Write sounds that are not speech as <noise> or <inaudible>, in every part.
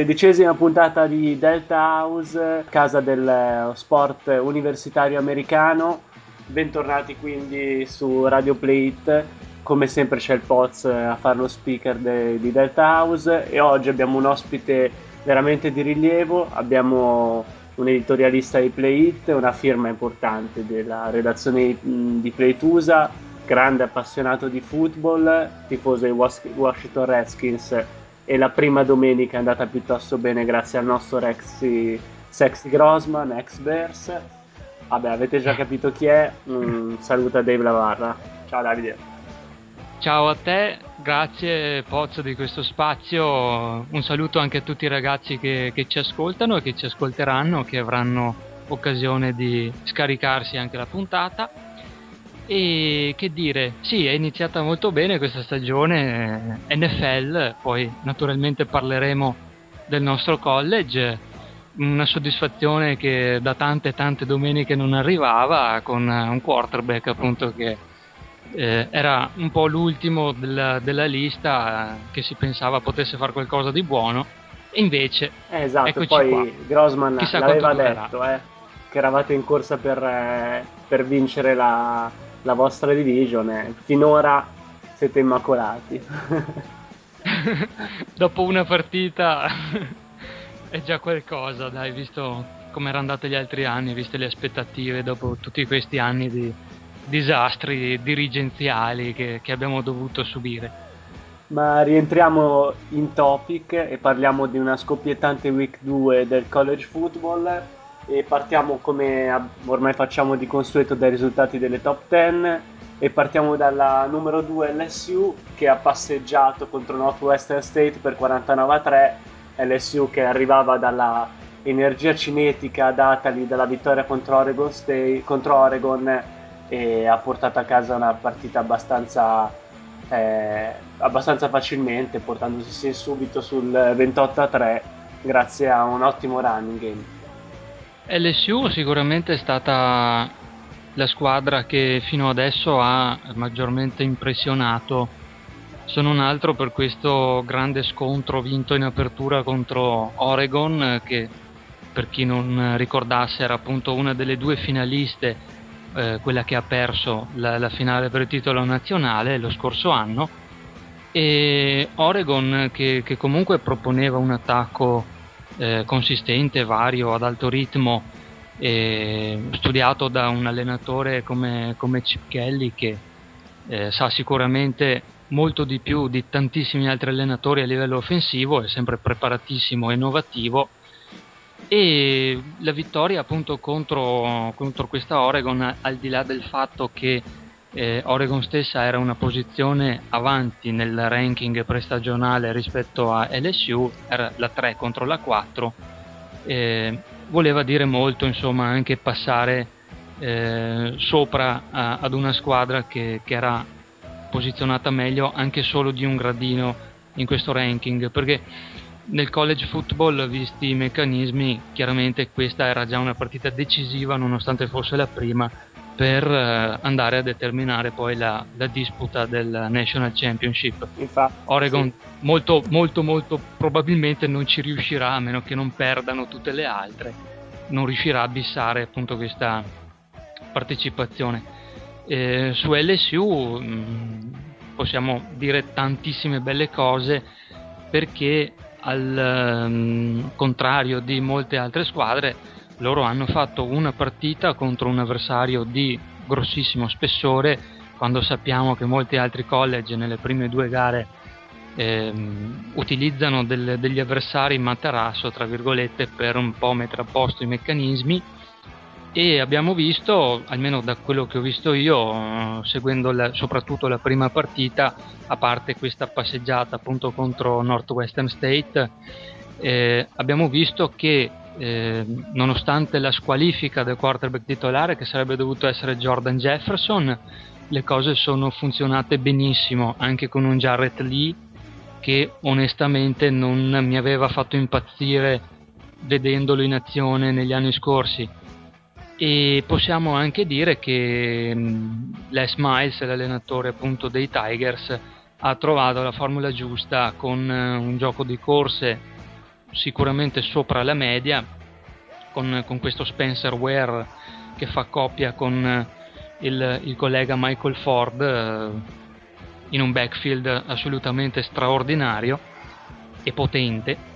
Sedicesima puntata di Delta House, casa del sport universitario americano. Bentornati quindi su Radio Plate. Come sempre c'è il Poz a fare lo speaker de- di Delta House e oggi abbiamo un ospite veramente di rilievo. Abbiamo un editorialista di Play una firma importante della redazione di Play USA, grande appassionato di football, tifoso dei Washington Redskins e la prima domenica è andata piuttosto bene grazie al nostro Rexy Sexy Grossman, ex Bears. Vabbè, avete già capito chi è. Un saluto a Dave Lavarra. Ciao Davide. Ciao a te, grazie Pozzo di questo spazio. Un saluto anche a tutti i ragazzi che, che ci ascoltano e che ci ascolteranno, che avranno occasione di scaricarsi anche la puntata. E che dire, sì, è iniziata molto bene questa stagione NFL, poi naturalmente parleremo del nostro college, una soddisfazione che da tante tante domeniche non arrivava con un quarterback appunto che eh, era un po' l'ultimo della, della lista eh, che si pensava potesse fare qualcosa di buono. E invece eh, esatto, poi qua. Grossman Chissà l'aveva detto eh, che eravate in corsa per, eh, per vincere la, la vostra division e finora siete immacolati. <laughs> Dopo una partita <laughs> è già qualcosa, dai, visto come erano andate gli altri anni, viste le aspettative dopo tutti questi anni di disastri dirigenziali che, che abbiamo dovuto subire. Ma rientriamo in topic e parliamo di una scoppiettante week 2 del college football e partiamo come ormai facciamo di consueto dai risultati delle top 10 e partiamo dalla numero 2 LSU che ha passeggiato contro Northwestern State per 49 a 3 LSU che arrivava dalla energia cinetica datagli dalla vittoria contro Oregon, State, contro Oregon e ha portato a casa una partita abbastanza, eh, abbastanza facilmente portandosi subito sul 28 a 3 grazie a un ottimo running game LSU sicuramente è stata la squadra che fino adesso ha maggiormente impressionato. Se non altro per questo grande scontro vinto in apertura contro Oregon che per chi non ricordasse era appunto una delle due finaliste eh, quella che ha perso la, la, finale per il titolo nazionale lo scorso anno. E Oregon che, che comunque proponeva un attacco eh, consistente, vario, ad alto ritmo, eh, studiato da un allenatore come, come Chip Kelly che eh, sa sicuramente molto di più di tantissimi altri allenatori a livello offensivo, è sempre preparatissimo e innovativo. E la vittoria appunto contro, contro questa Oregon al di là del fatto che eh, Oregon stessa era una posizione avanti nel ranking prestagionale rispetto a LSU, era la 3 contro la 4, eh, voleva dire molto insomma anche passare eh, sopra a, ad una squadra che, che, era posizionata meglio anche solo di un gradino in questo ranking, perché nel college football, visti i meccanismi, chiaramente questa era già una partita decisiva nonostante fosse la prima per eh, andare a determinare poi la, la, disputa del National Championship. Infatti, Oregon sì. molto, molto, molto probabilmente non ci riuscirà, a meno che non perdano tutte le altre, non riuscirà a bissare appunto questa partecipazione. Eh, su LSU mh, mm, possiamo dire tantissime belle cose perché al um, contrario di molte altre squadre loro hanno fatto una partita contro un avversario di grossissimo spessore quando sappiamo che molti altri college nelle prime due gare ehm, utilizzano del, degli avversari in materasso tra virgolette per un po' mettere a posto i meccanismi. E abbiamo visto, almeno da quello che ho visto io, seguendo la, soprattutto la prima partita, a parte questa passeggiata appunto contro Northwestern State, eh, abbiamo visto che eh, nonostante la squalifica del quarterback titolare che sarebbe dovuto essere Jordan Jefferson, le cose sono funzionate benissimo anche con un Jarrett Lee che onestamente non mi aveva fatto impazzire vedendolo in azione negli anni scorsi. E possiamo anche dire che mm, Les Miles, l'allenatore appunto dei Tigers, ha trovato la formula giusta con eh, un gioco di corse sicuramente sopra la media, con, con questo Spencer Ware che fa coppia con il, il collega Michael Ford eh, in un backfield assolutamente straordinario e potente.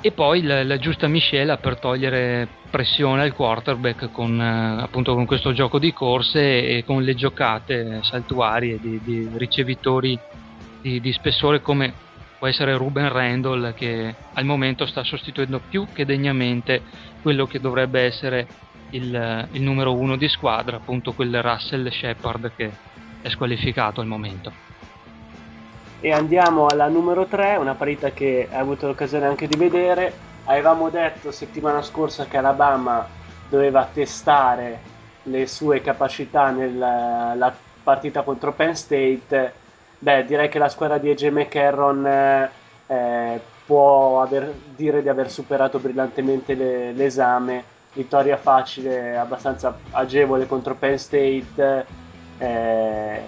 E poi la, la, giusta miscela per togliere pressione al quarterback con, eh, appunto, con questo gioco di corse e con le giocate saltuarie di, di ricevitori di, di, spessore come può essere Ruben Randall che al momento sta sostituendo più che degnamente quello che dovrebbe essere il, il numero uno di squadra, appunto quel Russell Shepard che è squalificato al momento. E andiamo alla numero 3, una partita che hai avuto l'occasione anche di vedere. Avevamo detto settimana scorsa che Alabama doveva testare le sue capacità nella partita contro Penn State. Beh, direi che la squadra di AJ McCarron eh, può aver, dire di aver superato brillantemente le, l'esame. Vittoria facile, abbastanza agevole contro Penn State, eh,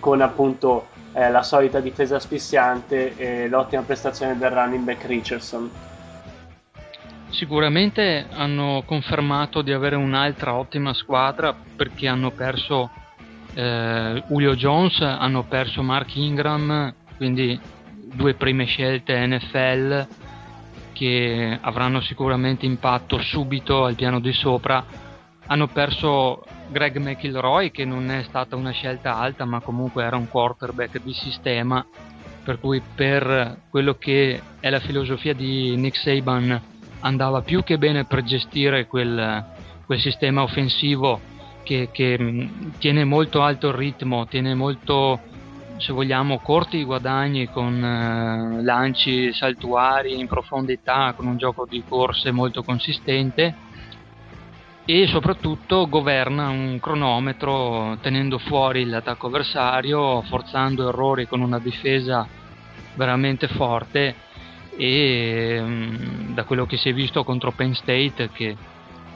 con appunto eh, la solita difesa asfissiante e l'ottima prestazione del running back Richardson. Sicuramente hanno confermato di avere un'altra ottima squadra perché hanno perso eh, Julio Jones, hanno perso Mark Ingram, quindi due prime scelte NFL che avranno sicuramente impatto subito al piano di sopra. Hanno perso Greg McIlroy che non è stata una scelta alta ma comunque era un quarterback di sistema per cui per quello che è la filosofia di Nick Saban andava più che bene per gestire quel, quel sistema offensivo che, che, mm, tiene molto alto il ritmo, tiene molto, se vogliamo, corti i guadagni con uh, lanci saltuari in profondità, con un gioco di corse molto consistente e soprattutto governa un cronometro tenendo fuori l'attacco avversario, forzando errori con una difesa veramente forte e mm, da quello che si è visto contro Penn State che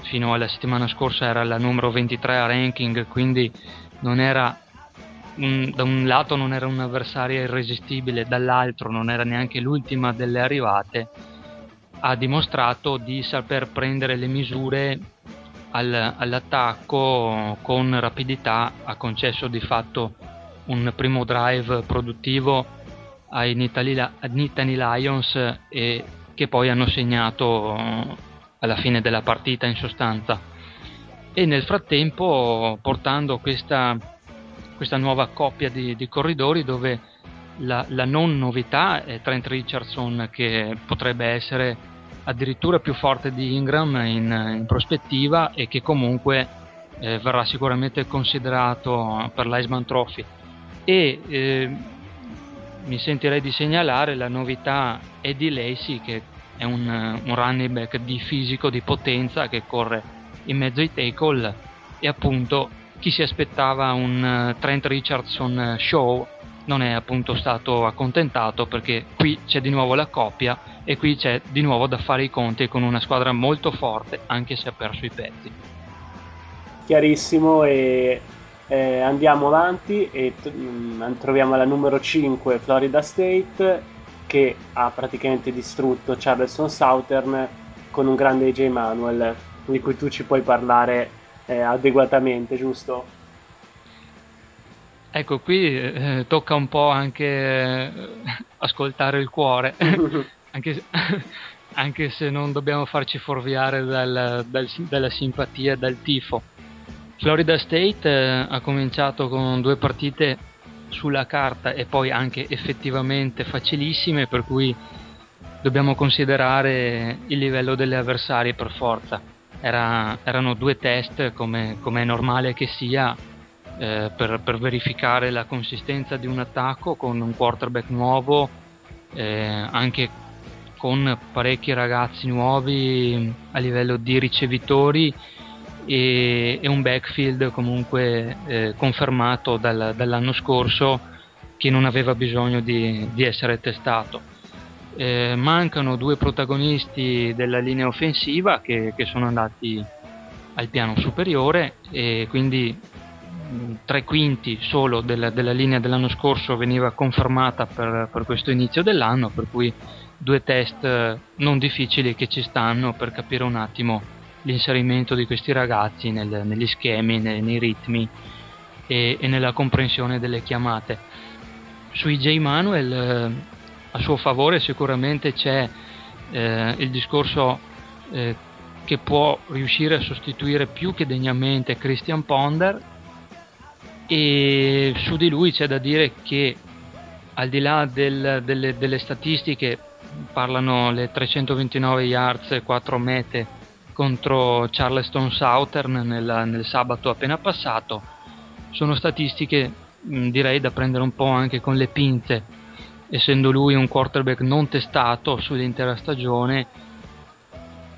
fino alla settimana scorsa era la numero 23 a ranking quindi non era un, da un lato non era un'avversaria irresistibile dall'altro non era neanche l'ultima delle arrivate ha dimostrato di saper prendere le misure al, all'attacco con rapidità ha concesso di fatto un primo drive produttivo ai Nittany Lions e che poi hanno segnato alla fine della partita in sostanza. E nel frattempo portando questa, questa nuova coppia di, di corridori dove la, la, non novità è Trent Richardson che potrebbe essere addirittura più forte di Ingram in, in prospettiva e che comunque eh, verrà sicuramente considerato per l'Iceman Trophy. E eh, mi sentirei di segnalare la novità Eddie Lacey che è un, un running back di fisico, di potenza che corre in mezzo ai tackle e appunto chi si aspettava un uh, Trent Richardson show non è appunto stato accontentato perché qui c'è di nuovo la coppia e qui c'è di nuovo da fare i conti con una squadra molto forte anche se ha perso i pezzi. Chiarissimo e eh, andiamo avanti e t- mm, troviamo la numero 5 Florida State che ha praticamente distrutto Charleston Southern con un grande AJ Manuel di cui tu ci puoi parlare eh, adeguatamente, giusto? Ecco, qui eh, tocca un po' anche eh, ascoltare il cuore, <laughs> anche, <laughs> anche, se non dobbiamo farci fuorviare dal, dal, dalla simpatia, dal tifo. Florida State eh, ha cominciato con due partite sulla carta e poi anche effettivamente facilissime, per cui dobbiamo considerare il livello delle avversarie per forza. Era, erano due test, come, come, è normale che sia, eh, per, per, verificare la consistenza di un attacco con un quarterback nuovo, eh, anche con parecchi ragazzi nuovi a livello di ricevitori e, e un backfield comunque eh, confermato dal, dall'anno scorso che non aveva bisogno di, di essere testato. Eh, mancano due protagonisti della linea offensiva che, che sono andati al piano superiore e quindi mh, tre quinti solo della, della, linea dell'anno scorso veniva confermata per, per questo inizio dell'anno, per cui due test non difficili che ci stanno per capire un attimo l'inserimento di questi ragazzi nel, negli schemi, nei, nei ritmi e, e, nella comprensione delle chiamate. Sui J. Manuel eh, a suo favore sicuramente c'è eh, il discorso eh, che può riuscire a sostituire più che degnamente Christian Ponder e su di lui c'è da dire che al di là del, delle, delle, statistiche parlano le 329 yards e 4 mete contro Charleston Southern nel, nel sabato appena passato sono statistiche direi da prendere un po' anche con le pinze essendo lui un quarterback non testato sull'intera stagione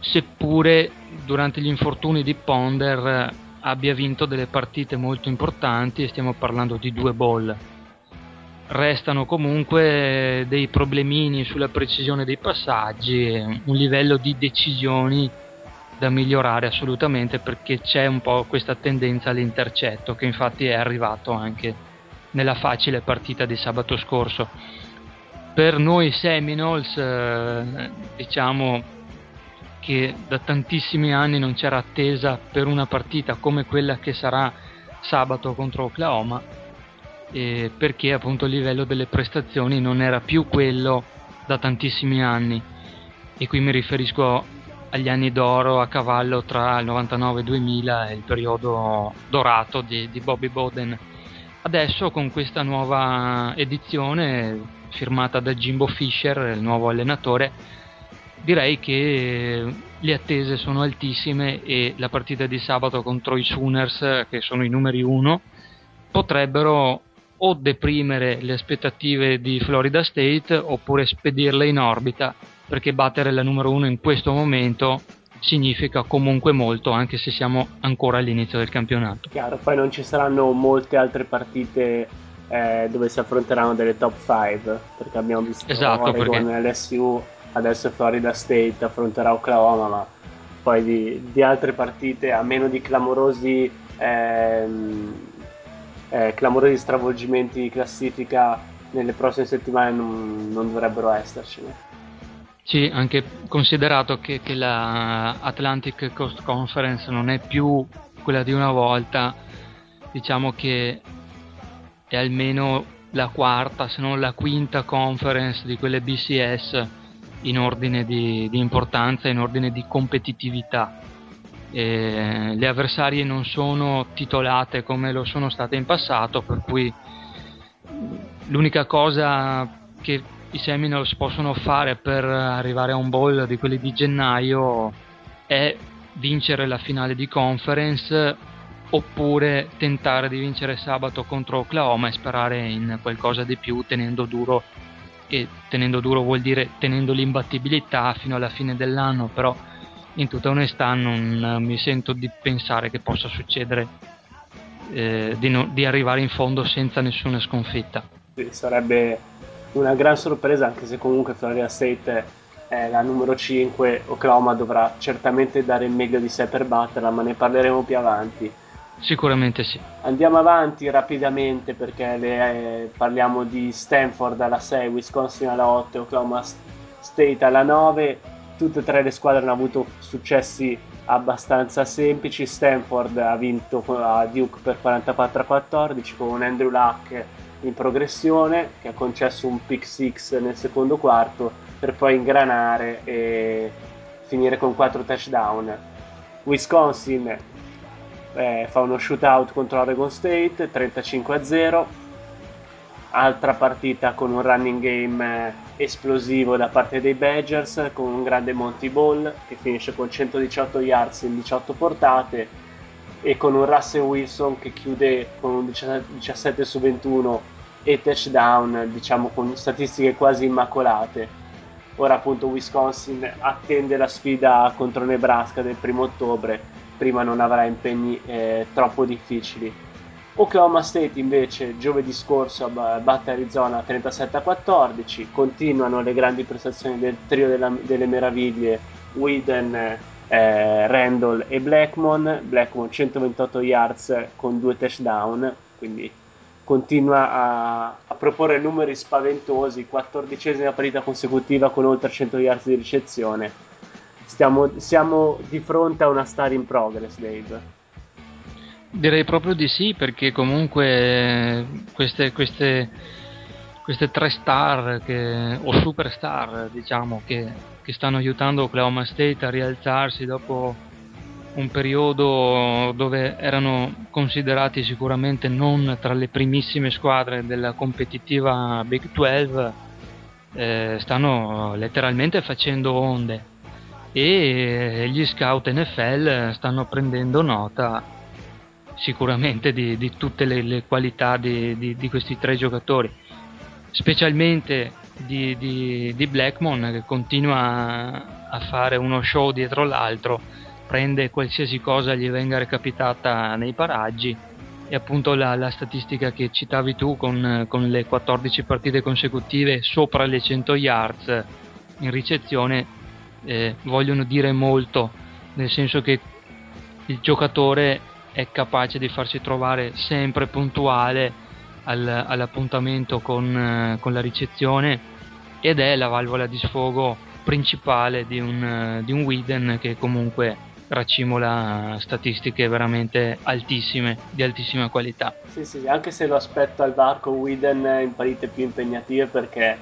seppure durante gli infortuni di Ponder abbia vinto delle partite molto importanti e stiamo parlando di due ball. Restano comunque dei problemini sulla precisione dei passaggi un livello di decisioni da migliorare assolutamente perché c'è un po' questa tendenza all'intercetto che infatti è arrivato anche nella facile partita di sabato scorso. Per noi Seminoles eh, diciamo che da tantissimi anni non c'era attesa per una partita come quella che sarà sabato contro Oklahoma eh, perché appunto il livello delle prestazioni non era più quello da tantissimi anni e qui mi riferisco agli anni d'oro a cavallo tra il 99 e 2000 e il periodo dorato di, di Bobby Bowden. Adesso con questa nuova edizione firmata da Jimbo Fisher il nuovo allenatore direi che le attese sono altissime e la partita di sabato contro i Sooners, che sono i numeri uno, potrebbero o deprimere le aspettative di Florida State oppure spedirle in orbita perché battere la numero uno in questo momento significa comunque molto anche se siamo ancora all'inizio del campionato. Chiaro, poi non ci saranno molte altre partite eh, dove si affronteranno delle top 5 perché abbiamo visto esatto, Oregon perché... LSU adesso Florida State affronterà Oklahoma, ma poi di, di altre partite, a meno di clamorosi, ehm, eh, clamorosi stravolgimenti di classifica nelle prossime settimane non, non dovrebbero essercene. Sì, anche considerato che, che, la Atlantic Coast Conference non è più quella di una volta, diciamo che è almeno la quarta, se non la quinta conference di quelle BCS in ordine di, di importanza, in ordine di competitività. E le avversarie non sono titolate come lo sono state in passato, per cui l'unica cosa che i Seminoles possono fare per arrivare a un bowl di quelli di gennaio è vincere la finale di conference oppure tentare di vincere sabato contro Oklahoma e sperare in qualcosa di più tenendo duro che tenendo duro vuol dire tenendo l'imbattibilità fino alla fine dell'anno, però in tutta onestà non mi sento di pensare che possa succedere eh, di, no, di, arrivare in fondo senza nessuna sconfitta. Sarebbe una gran sorpresa anche se comunque Florida State è la numero 5, Oklahoma dovrà certamente dare il meglio di sé per batterla, ma ne parleremo più avanti. Sicuramente sì. Andiamo avanti rapidamente perché le, eh, parliamo di Stanford alla 6, Wisconsin alla 8, Oklahoma State alla 9. Tutte e tre le squadre hanno avuto successi abbastanza semplici. Stanford ha vinto a Duke per 44 a 14 con Andrew Luck in progressione che ha concesso un pick 6 nel secondo quarto per poi ingranare e finire con 4 touchdown. Wisconsin eh, fa uno shootout contro Oregon State 35 a 0 altra partita con un running game eh, esplosivo da parte dei Badgers con un grande Monty Ball che finisce con 118 yards in 18 portate e con un Russell Wilson che chiude con un 17 su 21 e touchdown diciamo con statistiche quasi immacolate. Ora appunto Wisconsin attende la sfida contro Nebraska del primo ottobre. Prima non avrà impegni eh, troppo difficili. Oklahoma State invece giovedì scorso batte Arizona 37 a 14, continuano le grandi prestazioni del trio della, delle meraviglie Whedon, eh, Randall e Blackmon, Blackmon 128 yards con due touchdown, quindi continua a, a proporre numeri spaventosi, quattordicesima partita consecutiva con oltre 100 yards di ricezione. Stiamo, siamo di fronte a una star in progress, Dave. Direi proprio di sì, perché comunque queste, queste, queste tre star che, o superstar, diciamo, che, che stanno aiutando Oklahoma State a rialzarsi dopo un periodo dove erano considerati sicuramente non tra le primissime squadre della competitiva Big 12, eh, stanno letteralmente facendo onde. E gli scout NFL stanno prendendo nota sicuramente di, di tutte le, le qualità di, di, di, questi tre giocatori, specialmente di, di Blackmon che continua a fare uno show dietro l'altro prende qualsiasi cosa gli venga recapitata nei paraggi. E appunto la, la statistica che citavi tu con, con, le 14 partite consecutive sopra le 100 yards in ricezione eh, vogliono dire molto nel senso che il giocatore è capace di farsi trovare sempre puntuale al, all'appuntamento con, con, la ricezione ed è la valvola di sfogo principale di un, di un Widen che comunque racimola statistiche veramente altissime, di altissima qualità. Sì, sì, anche se lo aspetto al varco Widen in partite più impegnative perché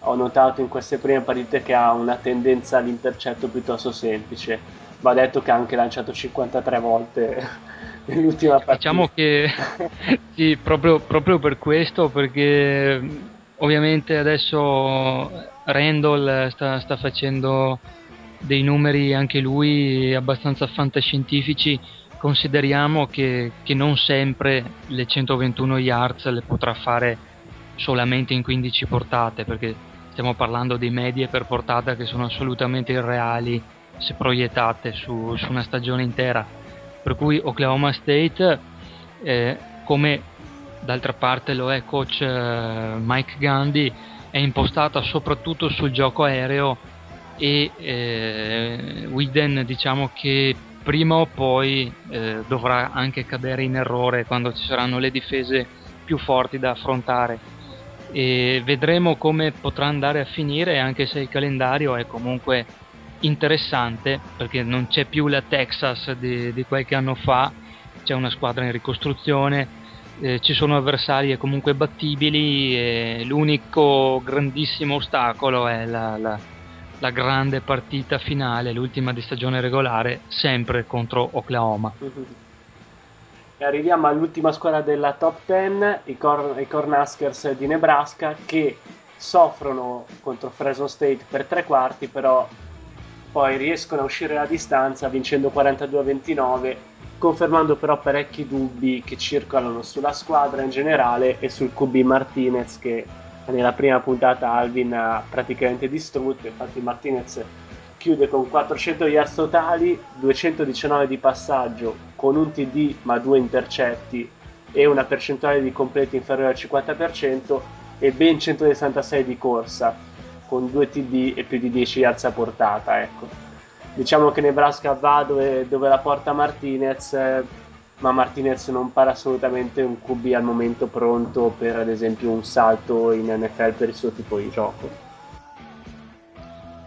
ho notato in queste prime partite che ha una tendenza all'intercetto piuttosto semplice. Va detto che ha anche lanciato 53 volte <laughs> nell'ultima partita. Diciamo che <laughs> sì, proprio, proprio per questo, perché ovviamente adesso Randall sta, sta facendo dei numeri anche lui abbastanza fantascientifici, consideriamo che, che, non sempre le 121 yards le potrà fare solamente in 15 portate, perché stiamo parlando di medie per portata che sono assolutamente irreali se proiettate su, su una stagione intera. Per cui Oklahoma State, eh, come d'altra parte lo è coach eh, Mike Gandhi, è impostata soprattutto sul gioco aereo e eh, Widen diciamo che prima o poi eh, dovrà anche cadere in errore quando ci saranno le difese più forti da affrontare. E vedremo come potrà andare a finire anche se il calendario è comunque interessante perché non c'è più la Texas di, di qualche anno fa. C'è una squadra in ricostruzione eh, ci sono avversari comunque battibili l'unico grandissimo ostacolo è la, la la grande partita finale, l'ultima di stagione regolare, sempre contro Oklahoma. E arriviamo all'ultima squadra della top 10, i, Cor- i Cornhuskers di Nebraska, che soffrono contro Fresno State per tre quarti, però poi riescono a uscire a distanza vincendo 42-29, confermando però parecchi dubbi che circolano sulla squadra in generale e sul QB Martinez che nella prima puntata Alvin ha praticamente distrutto, infatti Martinez chiude con 400 yards totali, 219 di passaggio con un TD ma due intercetti e una percentuale di completi inferiore al 50% e ben 166 di corsa con due TD e più di 10 yards a portata. Ecco. Diciamo che Nebraska va dove, dove la porta Martinez ma Martinez non pare assolutamente un QB al momento pronto per ad esempio un salto in NFL per il suo tipo di gioco.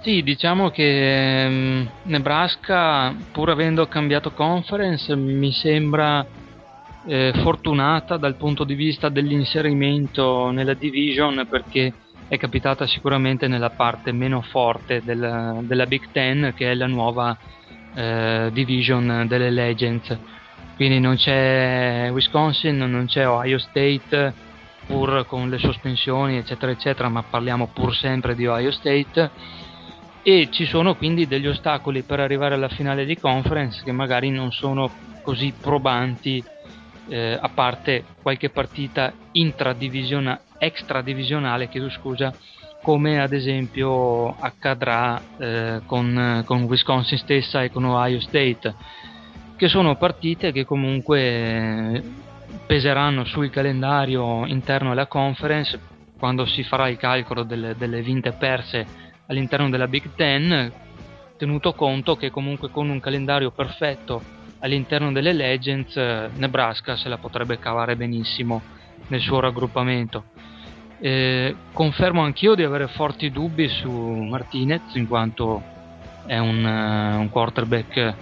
Sì, diciamo che um, Nebraska, pur avendo cambiato conference, mi sembra eh, fortunata dal punto di vista dell'inserimento nella division perché è capitata sicuramente nella parte meno forte della, della Big Ten che è la nuova eh, division delle Legends quindi non c'è Wisconsin, non c'è Ohio State, pur con le sospensioni eccetera eccetera, ma parliamo pur sempre di Ohio State. E ci sono quindi degli ostacoli per arrivare alla finale di conference che magari non sono così probanti eh, a parte qualche partita intradivisionale extradivisionale chiedo scusa come ad esempio accadrà eh, con, con Wisconsin stessa e con Ohio State che sono partite che comunque peseranno sul calendario interno alla conference quando si farà il calcolo delle, delle vinte perse all'interno della Big Ten, tenuto conto che comunque con un calendario perfetto all'interno delle Legends Nebraska se la potrebbe cavare benissimo nel suo raggruppamento. Eh, confermo anch'io di avere forti dubbi su Martinez in quanto è un, uh, un quarterback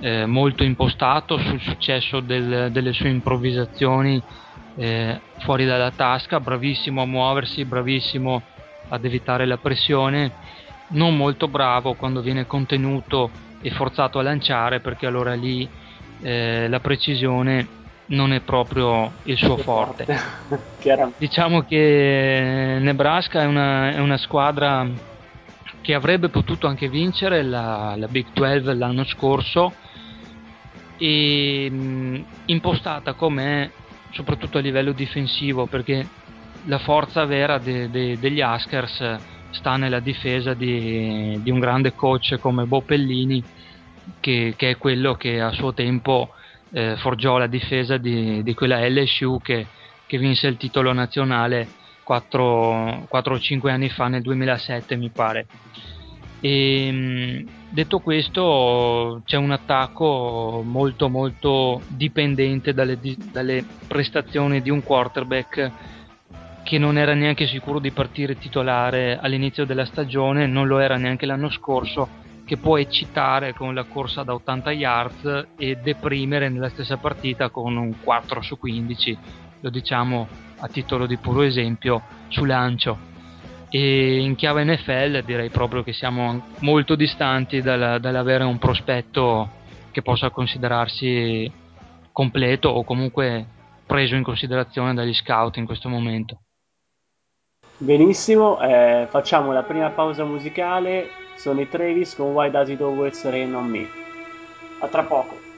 eh, molto impostato sul successo del, delle sue improvvisazioni eh, fuori dalla tasca, bravissimo a muoversi, bravissimo ad evitare la pressione, non molto bravo quando viene contenuto e forzato a lanciare perché allora lì eh, la precisione non è proprio il suo forte. <laughs> diciamo che Nebraska è una, è una, squadra che avrebbe potuto anche vincere la, la Big 12 l'anno scorso e mh, impostata come soprattutto a livello difensivo perché la forza vera de, de, degli Askers sta nella difesa di, di, un grande coach come Bo Pellini che, che, è quello che a suo tempo eh, forgiò la difesa di, di quella LSU che, che, vinse il titolo nazionale 4 o 5 anni fa nel 2007 mi pare e, detto questo c'è un attacco molto molto dipendente dalle, dalle prestazioni di un quarterback che non era neanche sicuro di partire titolare all'inizio della stagione, non lo era neanche l'anno scorso, che può eccitare con la corsa da 80 yards e deprimere nella stessa partita con un 4 su 15, lo diciamo a titolo di puro esempio, su lancio. E in chiave NFL direi proprio che siamo molto distanti dal, dall'avere un prospetto che possa considerarsi completo o comunque preso in considerazione dagli scout in questo momento. Benissimo, eh, facciamo la prima pausa musicale. Sono i Travis con Why Does It Always Rain on Me. A tra poco.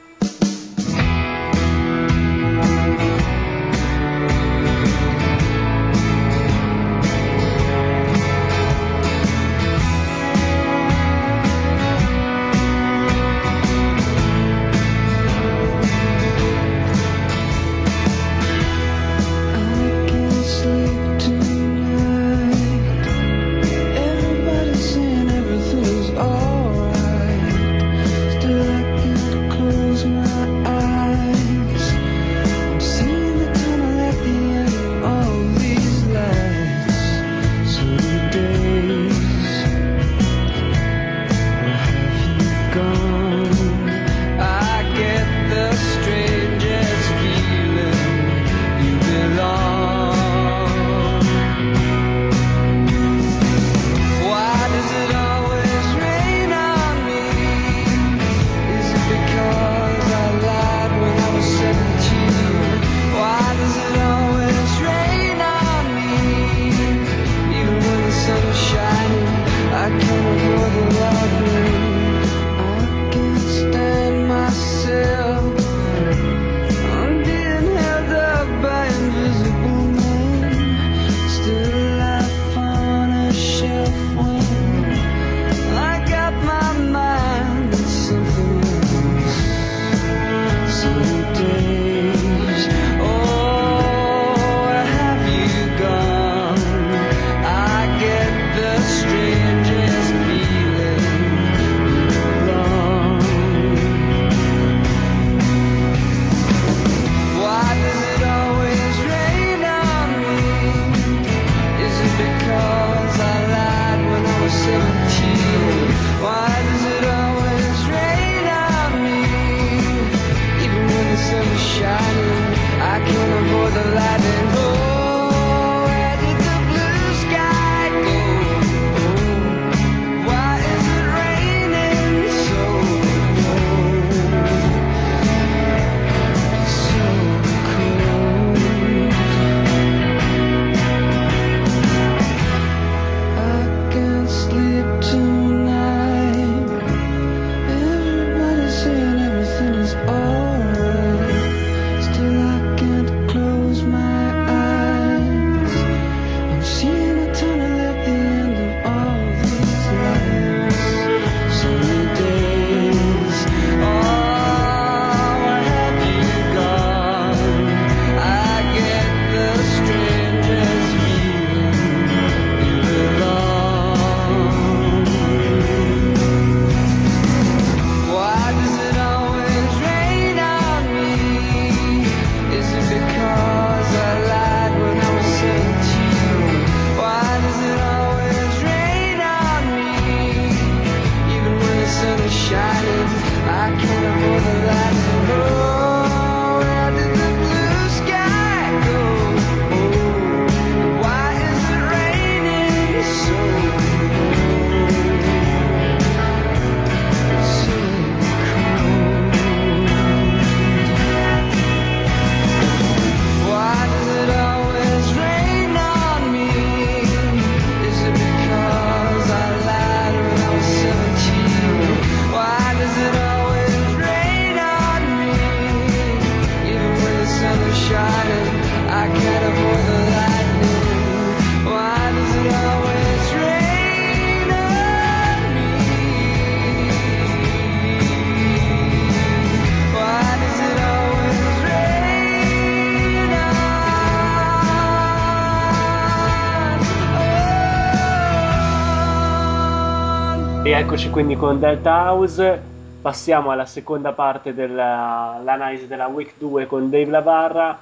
Rieccoci quindi con Delta House, passiamo alla seconda parte dell'analisi della Week 2 con Dave Lavarra,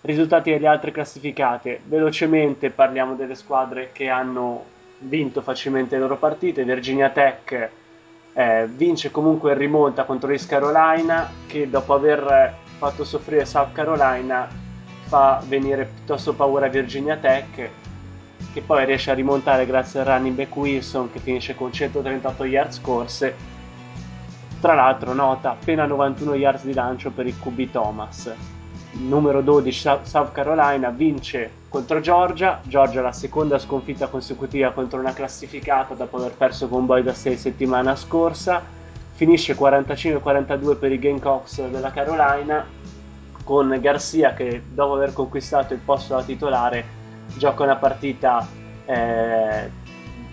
risultati delle altre classificate. Velocemente parliamo delle squadre che hanno vinto facilmente le loro partite. Virginia Tech eh, vince comunque in rimonta contro East Carolina che dopo aver fatto soffrire South Carolina fa venire piuttosto paura a Virginia Tech che poi riesce a rimontare grazie al running back Wilson che finisce con 138 yards corse. Tra l'altro nota appena 91 yards di lancio per il QB Thomas. Numero 12 South Carolina vince contro Georgia, Georgia la seconda sconfitta consecutiva contro una classificata dopo aver perso con Boyd State settimana scorsa, finisce 45-42 per i Gamecocks della Carolina con Garcia che dopo aver conquistato il posto da titolare gioca una partita eh,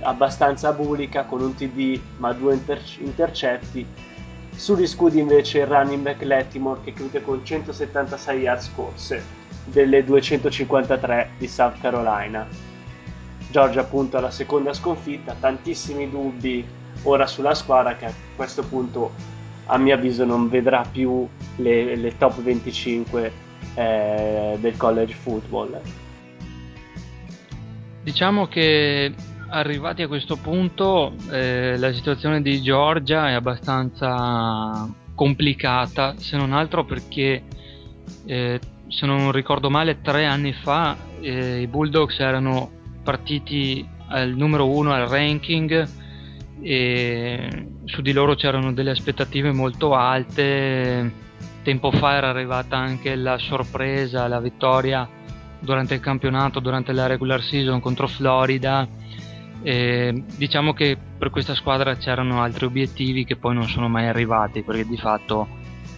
abbastanza bulica con un TD ma due inter- intercetti. Sugli scudi invece il running back Lettimore che chiude con 176 yards corse delle 253 di South Carolina. Georgia appunto alla seconda sconfitta, tantissimi dubbi ora sulla squadra che a questo punto a mio avviso non vedrà più le, le top 25 eh, del college football. Diciamo che arrivati a questo punto eh, la situazione di Georgia è abbastanza complicata, se non altro perché eh, se non ricordo male tre anni fa eh, i Bulldogs erano partiti al numero uno al ranking e su di loro c'erano delle aspettative molto alte. Tempo fa era arrivata anche la sorpresa, la vittoria durante il campionato, durante la regular season contro Florida. E diciamo che per questa squadra c'erano altri obiettivi che poi non sono mai arrivati perché di fatto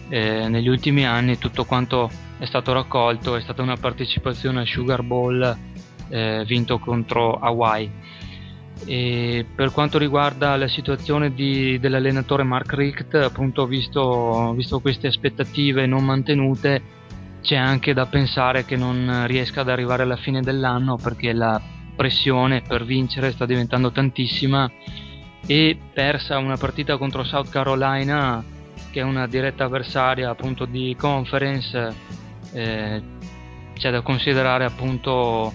eh, negli ultimi anni tutto quanto è stato raccolto è stata una partecipazione al Sugar Bowl eh, vinto contro Hawaii. E per quanto riguarda la situazione di, dell'allenatore Mark Richt, appunto visto, visto queste aspettative non mantenute, c'è anche da pensare che non riesca ad arrivare alla fine dell'anno perché la pressione per vincere sta diventando tantissima e persa una partita contro South Carolina che è una diretta avversaria appunto di conference eh, c'è da considerare appunto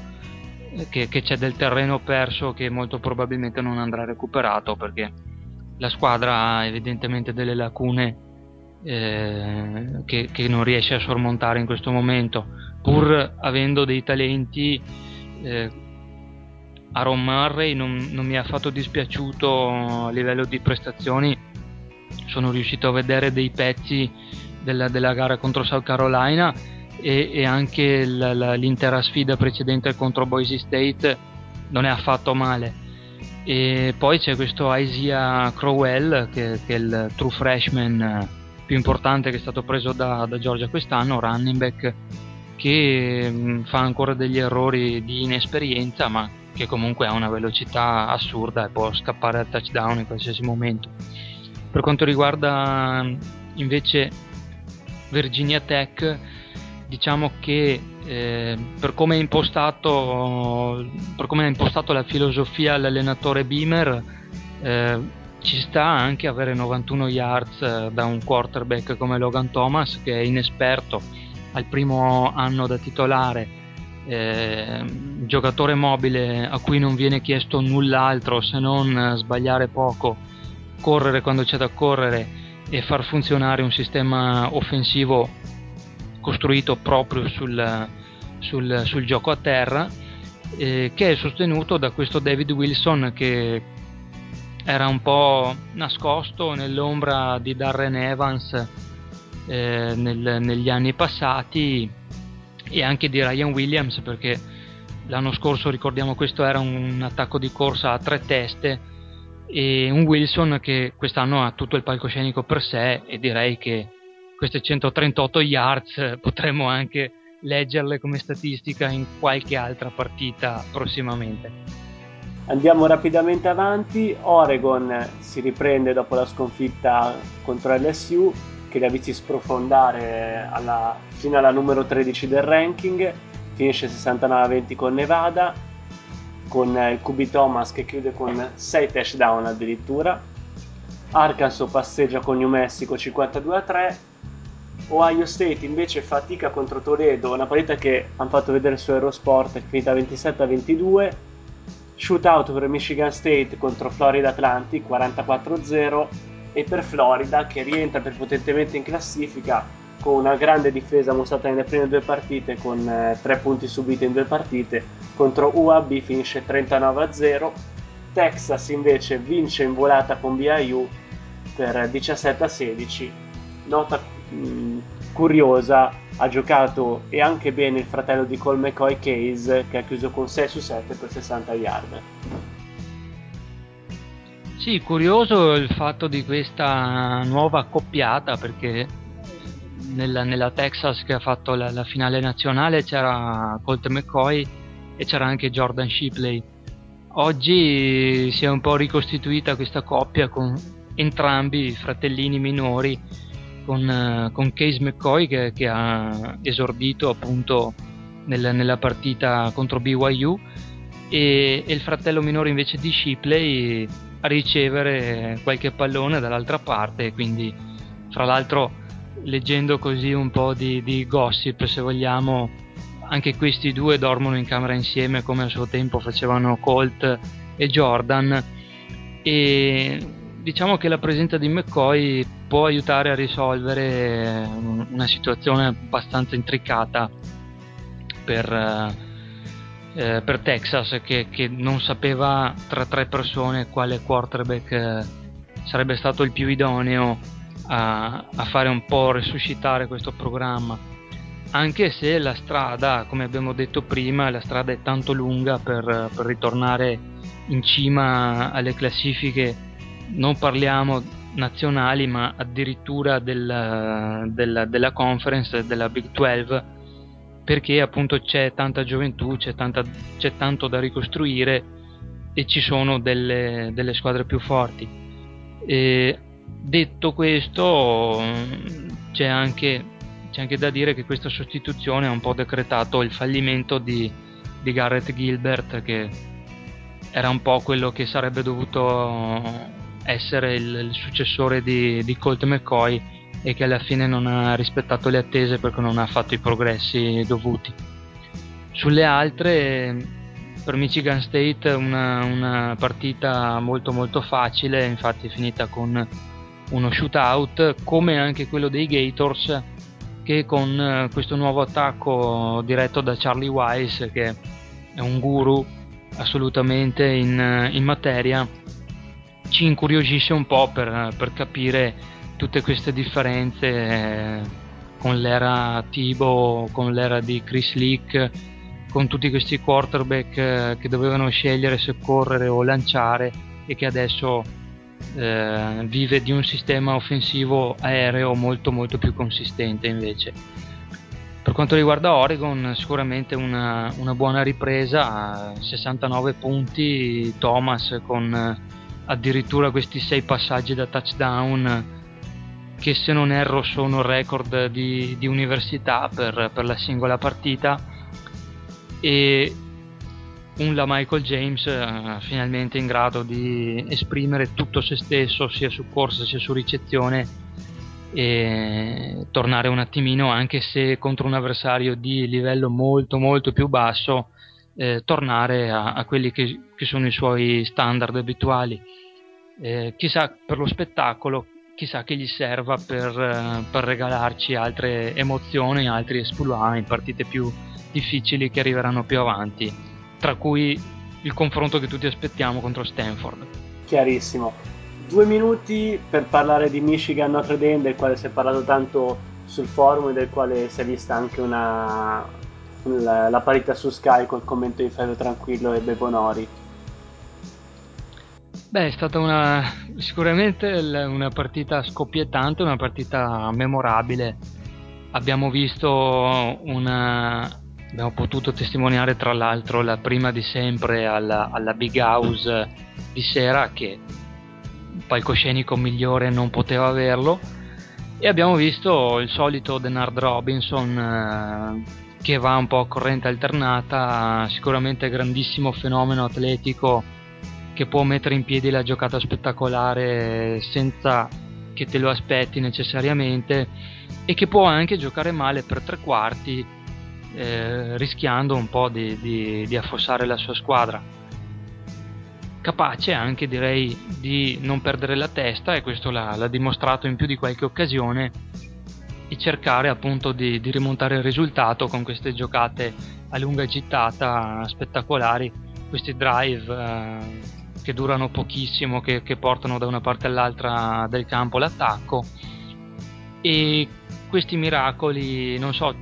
che, che, c'è del terreno perso che molto probabilmente non andrà recuperato perché la squadra ha evidentemente delle lacune eh, che, che, non riesce a sormontare in questo momento, pur avendo dei talenti. Eh, Aaron Murray non, non mi ha affatto dispiaciuto a livello di prestazioni, sono riuscito a vedere dei pezzi della, della gara contro South Carolina e, e anche la, la, l'intera sfida precedente contro Boise State non è affatto male. E poi c'è questo Isaiah Crowell che, che è il true freshman più importante che è stato preso da, da Georgia quest'anno, running back, che mh, fa ancora degli errori di inesperienza, ma che comunque ha una velocità assurda e può scappare al touchdown in qualsiasi momento. Per quanto riguarda invece Virginia Tech, diciamo che eh, per, come impostato, come è impostato la filosofia l'allenatore Beamer, eh, ci sta anche avere 91 yards eh, da un quarterback come Logan Thomas che è inesperto al primo anno da titolare eh, giocatore mobile a cui non viene chiesto null'altro se non sbagliare poco correre quando c'è da correre e far funzionare un sistema offensivo costruito proprio sul, sul, sul gioco a terra eh, che è sostenuto da questo David Wilson che era un po' nascosto nell'ombra di Darren Evans eh, nel, negli anni passati e anche di Ryan Williams perché l'anno scorso ricordiamo questo era un attacco di corsa a tre teste e un Wilson che quest'anno ha tutto il palcoscenico per sé e direi che queste 138 yards potremmo anche leggerle come statistica in qualche altra partita prossimamente. Andiamo rapidamente avanti, Oregon si riprende dopo la sconfitta contro LSU che li ha visti sprofondare alla, fino alla numero 13 del ranking, finisce 69-20 con Nevada. con il QB Thomas che chiude con 6 touchdown addirittura. Arkansas passeggia con New Mexico 52 a 3. Ohio State invece fatica contro Toledo, una partita che hanno fatto vedere su Eurosport che è finita 27 a 22. Shootout per Michigan State contro Florida Atlantic 44 a 0 e per Florida che rientra prepotentemente in classifica con una grande difesa mostrata nelle prime due partite con eh, tre punti subiti in due partite contro UAB finisce 39 a 0 Texas invece vince in volata con BYU per 17 a 16 nota mh, curiosa ha giocato e anche bene il fratello di Cole McCoy Case che ha chiuso con 6 su 7 per 60 yard sì, curioso il fatto di questa nuova accoppiata perché nella, nella Texas che ha fatto la, la, finale nazionale c'era Colt McCoy e c'era anche Jordan Shipley. Oggi si è un po' ricostituita questa coppia con entrambi i fratellini minori, con, con Case McCoy che, che, ha esordito appunto nel, nella partita contro BYU e, e il fratello minore invece di Shipley a ricevere qualche pallone dall'altra parte, quindi fra l'altro leggendo così un po' di, di gossip, se vogliamo, anche questi due dormono in camera insieme come a suo tempo facevano Colt e Jordan. E diciamo che la presenza di McCoy può aiutare a risolvere una situazione abbastanza intricata per, eh, per Texas che, che, non sapeva tra tre persone quale quarterback sarebbe stato il più idoneo a, a fare un po' resuscitare questo programma. Anche se la strada, come abbiamo detto prima, la strada è tanto lunga per, per ritornare in cima alle classifiche, non parliamo nazionali ma addirittura del, del, della conference, della Big 12, perché appunto c'è tanta gioventù, c'è, tanta, c'è tanto da ricostruire e ci sono delle, delle squadre più forti. E Detto questo, c'è anche, c'è anche, da dire che questa sostituzione ha un po' decretato il fallimento di, di Garrett Gilbert, che era un po' quello che sarebbe dovuto essere il, il successore di, di, Colt McCoy e che alla fine non ha rispettato le attese perché non ha fatto i progressi dovuti. Sulle altre, per Michigan State una, una partita molto molto facile, infatti è finita con uno shootout come anche quello dei Gators che con eh, questo nuovo attacco diretto da Charlie Wise che è un guru assolutamente in, in materia ci incuriosisce un po' per, per capire tutte queste differenze eh, con l'era Tibo, con l'era di Chris Leak, con tutti questi quarterback eh, che dovevano scegliere se correre o lanciare e che adesso eh, vive di un sistema offensivo aereo molto molto più consistente invece. Per quanto riguarda Oregon, sicuramente una, una buona ripresa, 69 punti, Thomas con addirittura questi 6 passaggi da touchdown che se non erro sono record di, di università per, per, la singola partita. E un la Michael James uh, finalmente in grado di esprimere tutto se stesso sia su corsa sia su ricezione e tornare un attimino anche se contro un avversario di livello molto molto più basso eh, tornare a, a quelli che, che, sono i suoi standard abituali eh, chissà per lo spettacolo chissà che gli serva per, uh, per regalarci altre emozioni altri in partite più difficili che arriveranno più avanti tra cui il confronto che tutti aspettiamo contro Stanford. Chiarissimo. Due minuti per parlare di Michigan Notre Dame, del quale si è parlato tanto sul forum e del quale si è vista anche una, la, la parità su Sky col commento di Fabio Tranquillo e Bebonori. Beh, è stata una, sicuramente una partita scoppiettante, una partita memorabile. Abbiamo visto una, abbiamo potuto testimoniare tra l'altro la prima di sempre alla, alla Big House di sera che un palcoscenico migliore non poteva averlo e abbiamo visto il solito Denard Robinson eh, che va un po' a corrente alternata, sicuramente grandissimo fenomeno atletico che può mettere in piedi la giocata spettacolare senza che te lo aspetti necessariamente e che può anche giocare male per tre quarti eh, rischiando un po' di, di, di affossare la sua squadra. Capace anche direi di non perdere la testa e questo l'ha, l'ha dimostrato in più di qualche occasione e cercare appunto di, di, rimontare il risultato con queste giocate a lunga gittata spettacolari, questi drive eh, che durano pochissimo, che, che, portano da una parte all'altra del campo l'attacco. E questi miracoli, non so,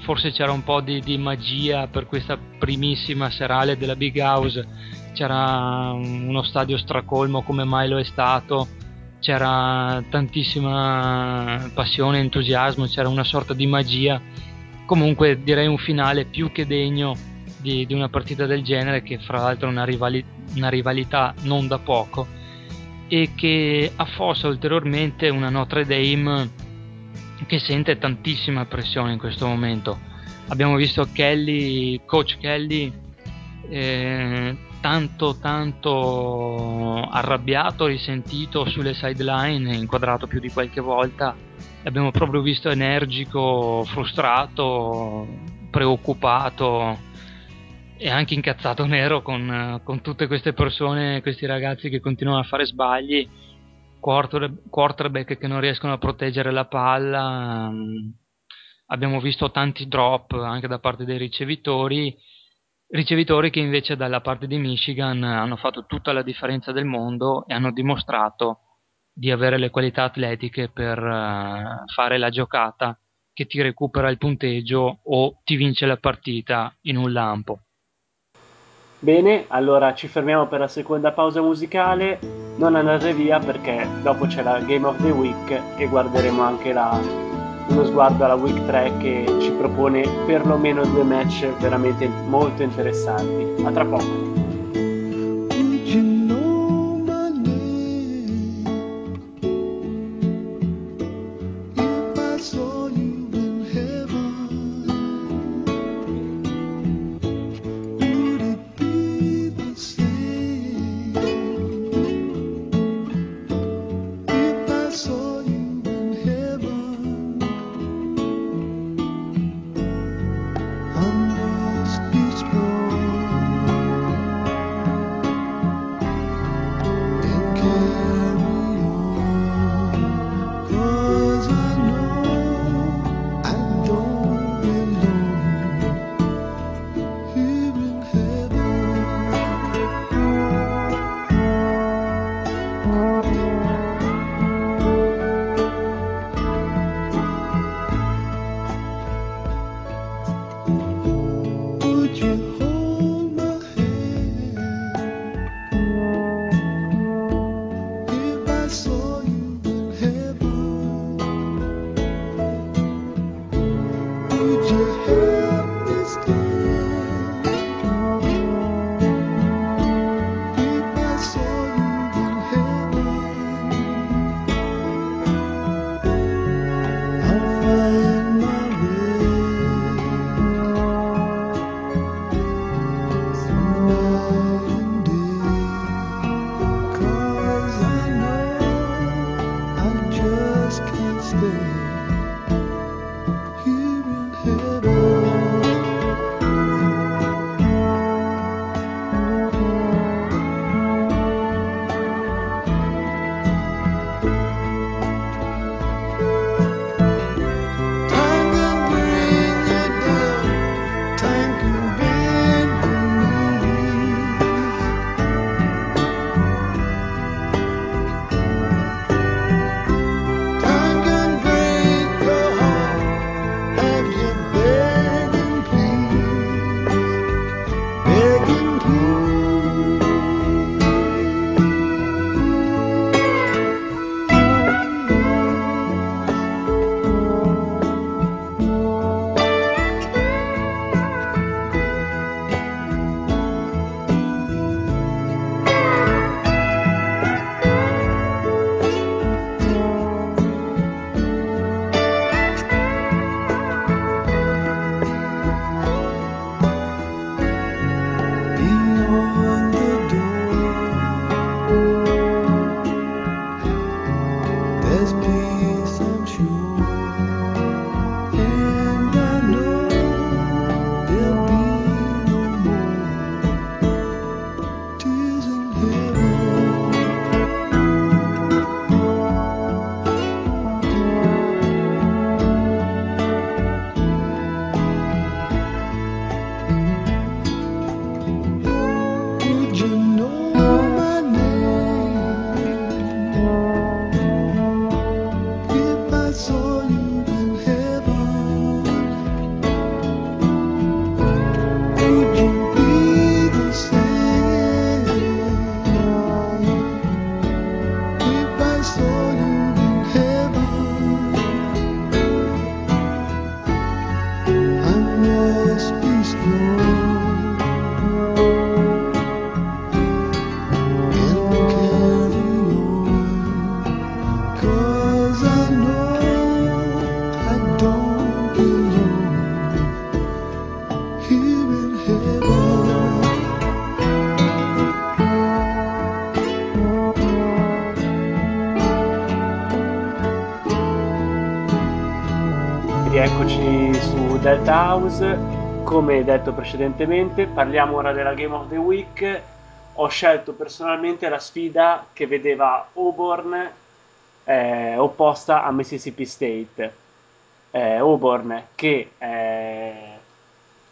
forse c'era un po' di, di magia per questa primissima serale della Big House, c'era uno stadio stracolmo come mai lo è stato. C'era tantissima passione, entusiasmo, c'era una sorta di magia. Comunque direi un finale più che degno di, di una partita del genere che fra l'altro è una, rivali- una rivalità non da poco e che affossa ulteriormente una Notre Dame che sente tantissima pressione in questo momento. Abbiamo visto Kelly, coach Kelly, eh, tanto tanto arrabbiato, risentito sulle sideline, inquadrato più di qualche volta. L'abbiamo proprio visto energico, frustrato, preoccupato e anche incazzato nero con, con tutte queste persone, questi ragazzi che continuano a fare sbagli, quarterback che non riescono a proteggere la palla. Abbiamo visto tanti drop anche da parte dei ricevitori ricevitori che invece dalla parte di Michigan hanno fatto tutta la differenza del mondo e hanno dimostrato di avere le qualità atletiche per uh, fare la giocata che ti recupera il punteggio o ti vince la partita in un lampo. Bene, allora ci fermiamo per la seconda pausa musicale. Non andate via perché dopo c'è la Game of the Week e guarderemo anche la uno sguardo alla Week 3 che ci propone perlomeno due match veramente molto interessanti. A tra poco. House, come detto precedentemente, parliamo ora della Game of the Week. Ho scelto personalmente la sfida che vedeva Auburn eh, opposta a Mississippi State. Eh, Auburn che eh,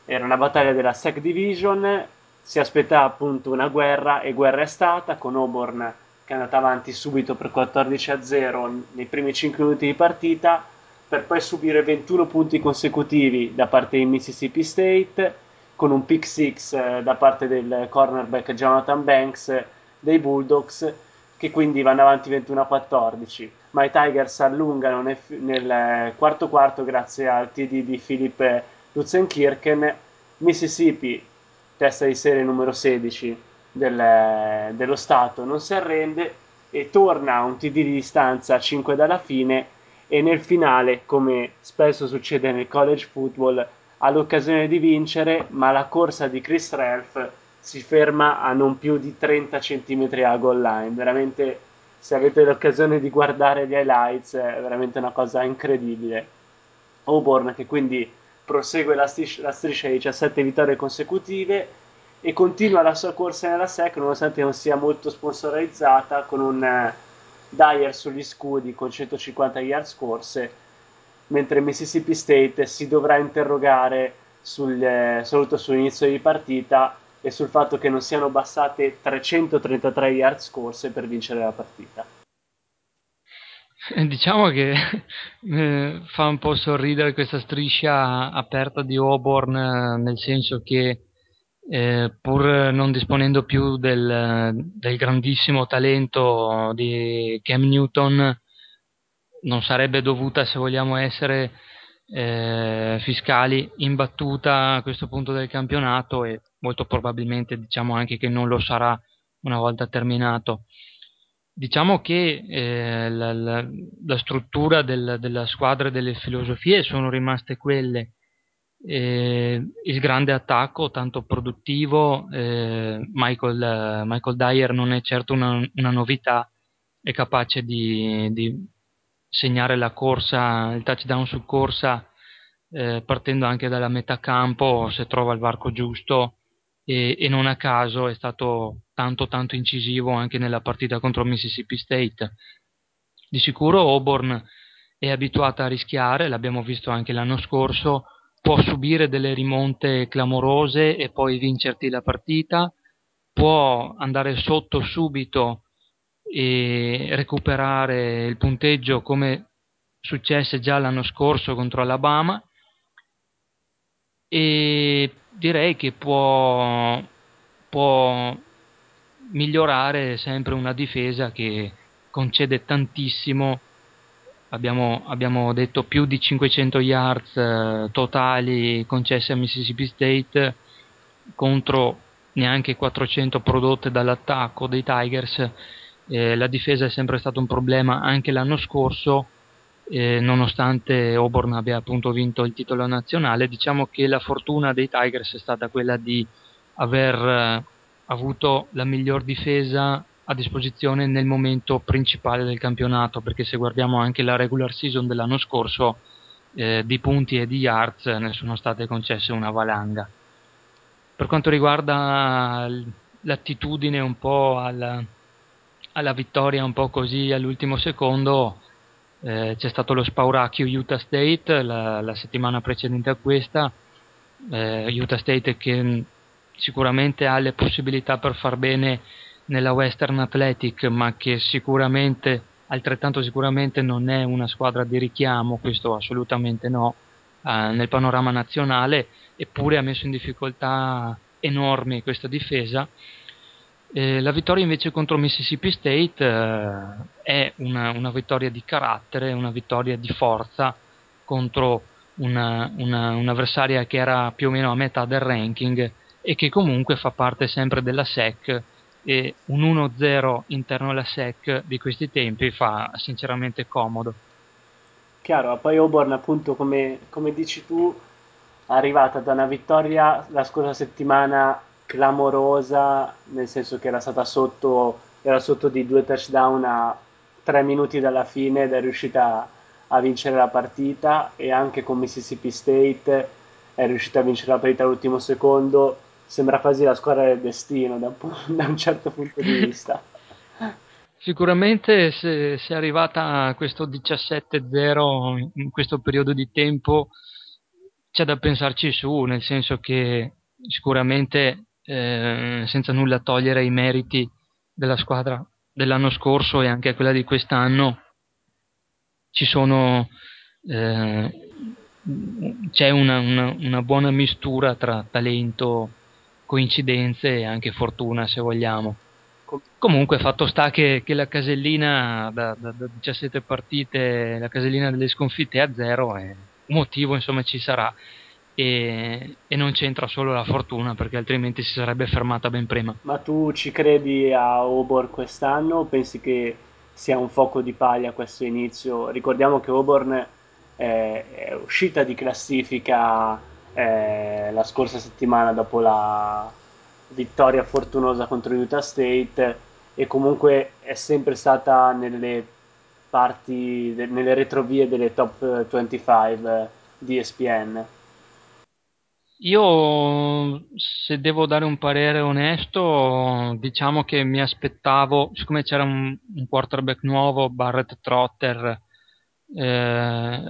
era una battaglia della SEC Division, si aspettava appunto una guerra e guerra è stata con Auburn che è andata avanti subito per 14 a 0 nei primi 5 minuti di partita per poi subire 21 punti consecutivi da parte di Mississippi State, con un pick six eh, da parte del cornerback Jonathan Banks dei Bulldogs, che quindi vanno avanti 21 a 14. Ma i Tigers allungano nel, nel eh, quarto quarto grazie al TD di Philip Lutzenkirchen. Mississippi, testa di serie numero 16 del, dello Stato, non si arrende e torna a un TD di distanza a 5 dalla fine e nel finale, come spesso succede nel college football, ha l'occasione di vincere, ma la corsa di Chris Ralph si ferma a non più di 30 cm a goal line. Veramente, se avete l'occasione di guardare gli highlights, è veramente una cosa incredibile. Auburn che quindi prosegue la, stris- la striscia di 17 vittorie consecutive e continua la sua corsa nella SEC nonostante non sia molto sponsorizzata con un Dyer sugli scudi con 150 yards corse, mentre Mississippi State si dovrà interrogare sul, eh, soprattutto sull'inizio di partita e sul fatto che non siano bastate 333 yards corse per vincere la partita. Eh, diciamo che <laughs> eh, fa un po' sorridere questa striscia aperta di Auburn, eh, nel senso che eh, pur non disponendo più del, del, grandissimo talento di Cam Newton, non sarebbe dovuta, se vogliamo essere eh, fiscali, imbattuta a questo punto del campionato e molto probabilmente diciamo anche che non lo sarà una volta terminato. Diciamo che eh, la, la, la, struttura del, della squadra e delle filosofie sono rimaste quelle eh, il grande attacco tanto produttivo eh, Michael, Michael, Dyer non è certo una, una novità è capace di, di, segnare la corsa il touchdown su corsa eh, partendo anche dalla metà campo se trova il varco giusto e, e, non a caso è stato tanto tanto incisivo anche nella partita contro Mississippi State. Di sicuro Auburn è abituata a rischiare l'abbiamo visto anche l'anno scorso può subire delle rimonte clamorose e poi vincerti la partita, può andare sotto subito e recuperare il punteggio come successe già l'anno scorso contro Alabama. E direi che può, può migliorare sempre una difesa che concede tantissimo abbiamo, abbiamo detto più di 500 yards eh, totali concessi a Mississippi State contro neanche 400 prodotte dall'attacco dei Tigers. Eh, la difesa è sempre stato un problema anche l'anno scorso, eh, nonostante Auburn abbia appunto vinto il titolo nazionale. Diciamo che la fortuna dei Tigers è stata quella di aver eh, avuto la miglior difesa a disposizione nel momento principale del campionato, perché se guardiamo anche la regular season dell'anno scorso, eh, di punti e di yards ne sono state concesse una valanga. Per quanto riguarda l'attitudine un po' al, alla vittoria un po' così all'ultimo secondo, eh, c'è stato lo spauracchio Utah State la, la settimana precedente a questa, eh, Utah State che sicuramente ha le possibilità per far bene nella Western Athletic, ma che sicuramente, altrettanto sicuramente non è una squadra di richiamo, questo assolutamente no, eh, nel panorama nazionale, eppure ha messo in difficoltà enormi questa difesa. Eh, la vittoria invece contro Mississippi State eh, è una, una, vittoria di carattere, una vittoria di forza contro una, una, un'avversaria che era più o meno a metà del ranking e che comunque fa parte sempre della SEC e un 1-0 interno alla SEC di questi tempi fa sinceramente comodo. Chiaro, poi Auburn appunto come, come dici tu è arrivata da una vittoria la scorsa settimana clamorosa, nel senso che era stata sotto, era sotto di due touchdown a tre minuti dalla fine ed è riuscita a vincere la partita e anche con Mississippi State è riuscita a vincere la partita all'ultimo secondo sembra quasi la squadra del destino da un, <laughs> da un certo punto di vista. Sicuramente se, se, è arrivata a questo 17-0 in questo periodo di tempo c'è da pensarci su, nel senso che sicuramente eh, senza nulla togliere ai meriti della squadra dell'anno scorso e anche quella di quest'anno ci sono eh, c'è una, una, una buona mistura tra talento coincidenze e anche fortuna se vogliamo. Comunque fatto sta che, che la casellina da, da, da, 17 partite, la casellina delle sconfitte è a zero e un motivo insomma ci sarà e, e, non c'entra solo la fortuna perché altrimenti si sarebbe fermata ben prima. Ma tu ci credi a Auburn quest'anno o pensi che sia un fuoco di paglia questo inizio? Ricordiamo che Auburn è, è uscita di classifica eh, la scorsa settimana dopo la vittoria fortunosa contro Utah State e comunque è sempre stata nelle parti, de- nelle retrovie delle top 25 di ESPN. Io, se devo dare un parere onesto, diciamo che mi aspettavo, siccome c'era un, un quarterback nuovo, Barrett Trotter, eh,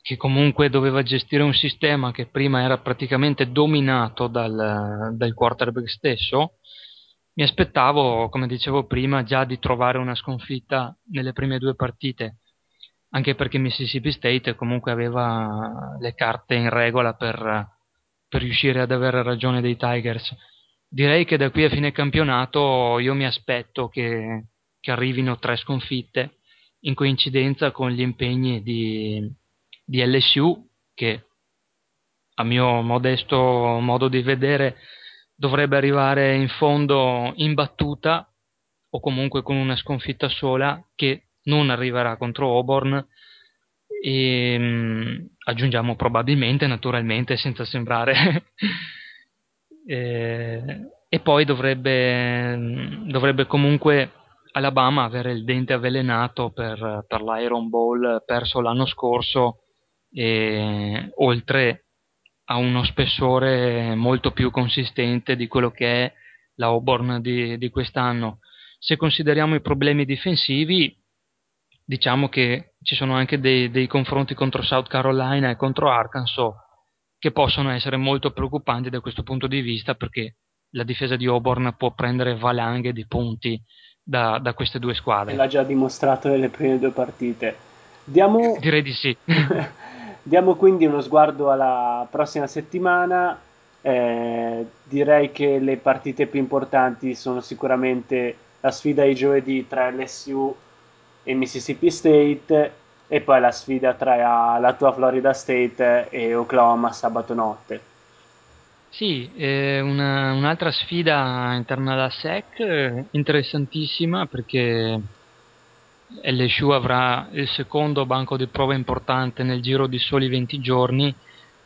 che comunque doveva gestire un sistema che prima era praticamente dominato dal, dal quarterback stesso, mi aspettavo, come dicevo prima, già di trovare una sconfitta nelle prime due partite, anche perché Mississippi State comunque aveva le carte in regola per, per riuscire ad avere ragione dei Tigers. Direi che da qui a fine campionato io mi aspetto che, che arrivino tre sconfitte in coincidenza con gli impegni di, di LSU che a mio modesto modo di vedere dovrebbe arrivare in fondo imbattuta o comunque con una sconfitta sola che non arriverà contro Auburn. E mh, mm, aggiungiamo probabilmente naturalmente senza sembrare <laughs> e, e, poi dovrebbe, dovrebbe comunque Alabama avere il dente avvelenato per, per l'Iron Bowl perso l'anno scorso e oltre a uno spessore molto più consistente di quello che è la Auburn di, di quest'anno. Se consideriamo i problemi difensivi, diciamo che ci sono anche dei, dei confronti contro South Carolina e contro Arkansas che possono essere molto preoccupanti da questo punto di vista perché la difesa di Auburn può prendere valanghe di punti da, da queste due squadre. L'ha già dimostrato nelle prime due partite. Diamo... <laughs> Direi di sì. <laughs> Diamo quindi uno sguardo alla prossima settimana. Eh, direi che le partite più importanti sono sicuramente la sfida di giovedì tra LSU e Mississippi State e poi la sfida tra la tua Florida State e Oklahoma sabato notte. Sì, eh, una, un'altra sfida interna alla SEC interessantissima perché LSU avrà il secondo banco di prova importante nel giro di soli 20 giorni,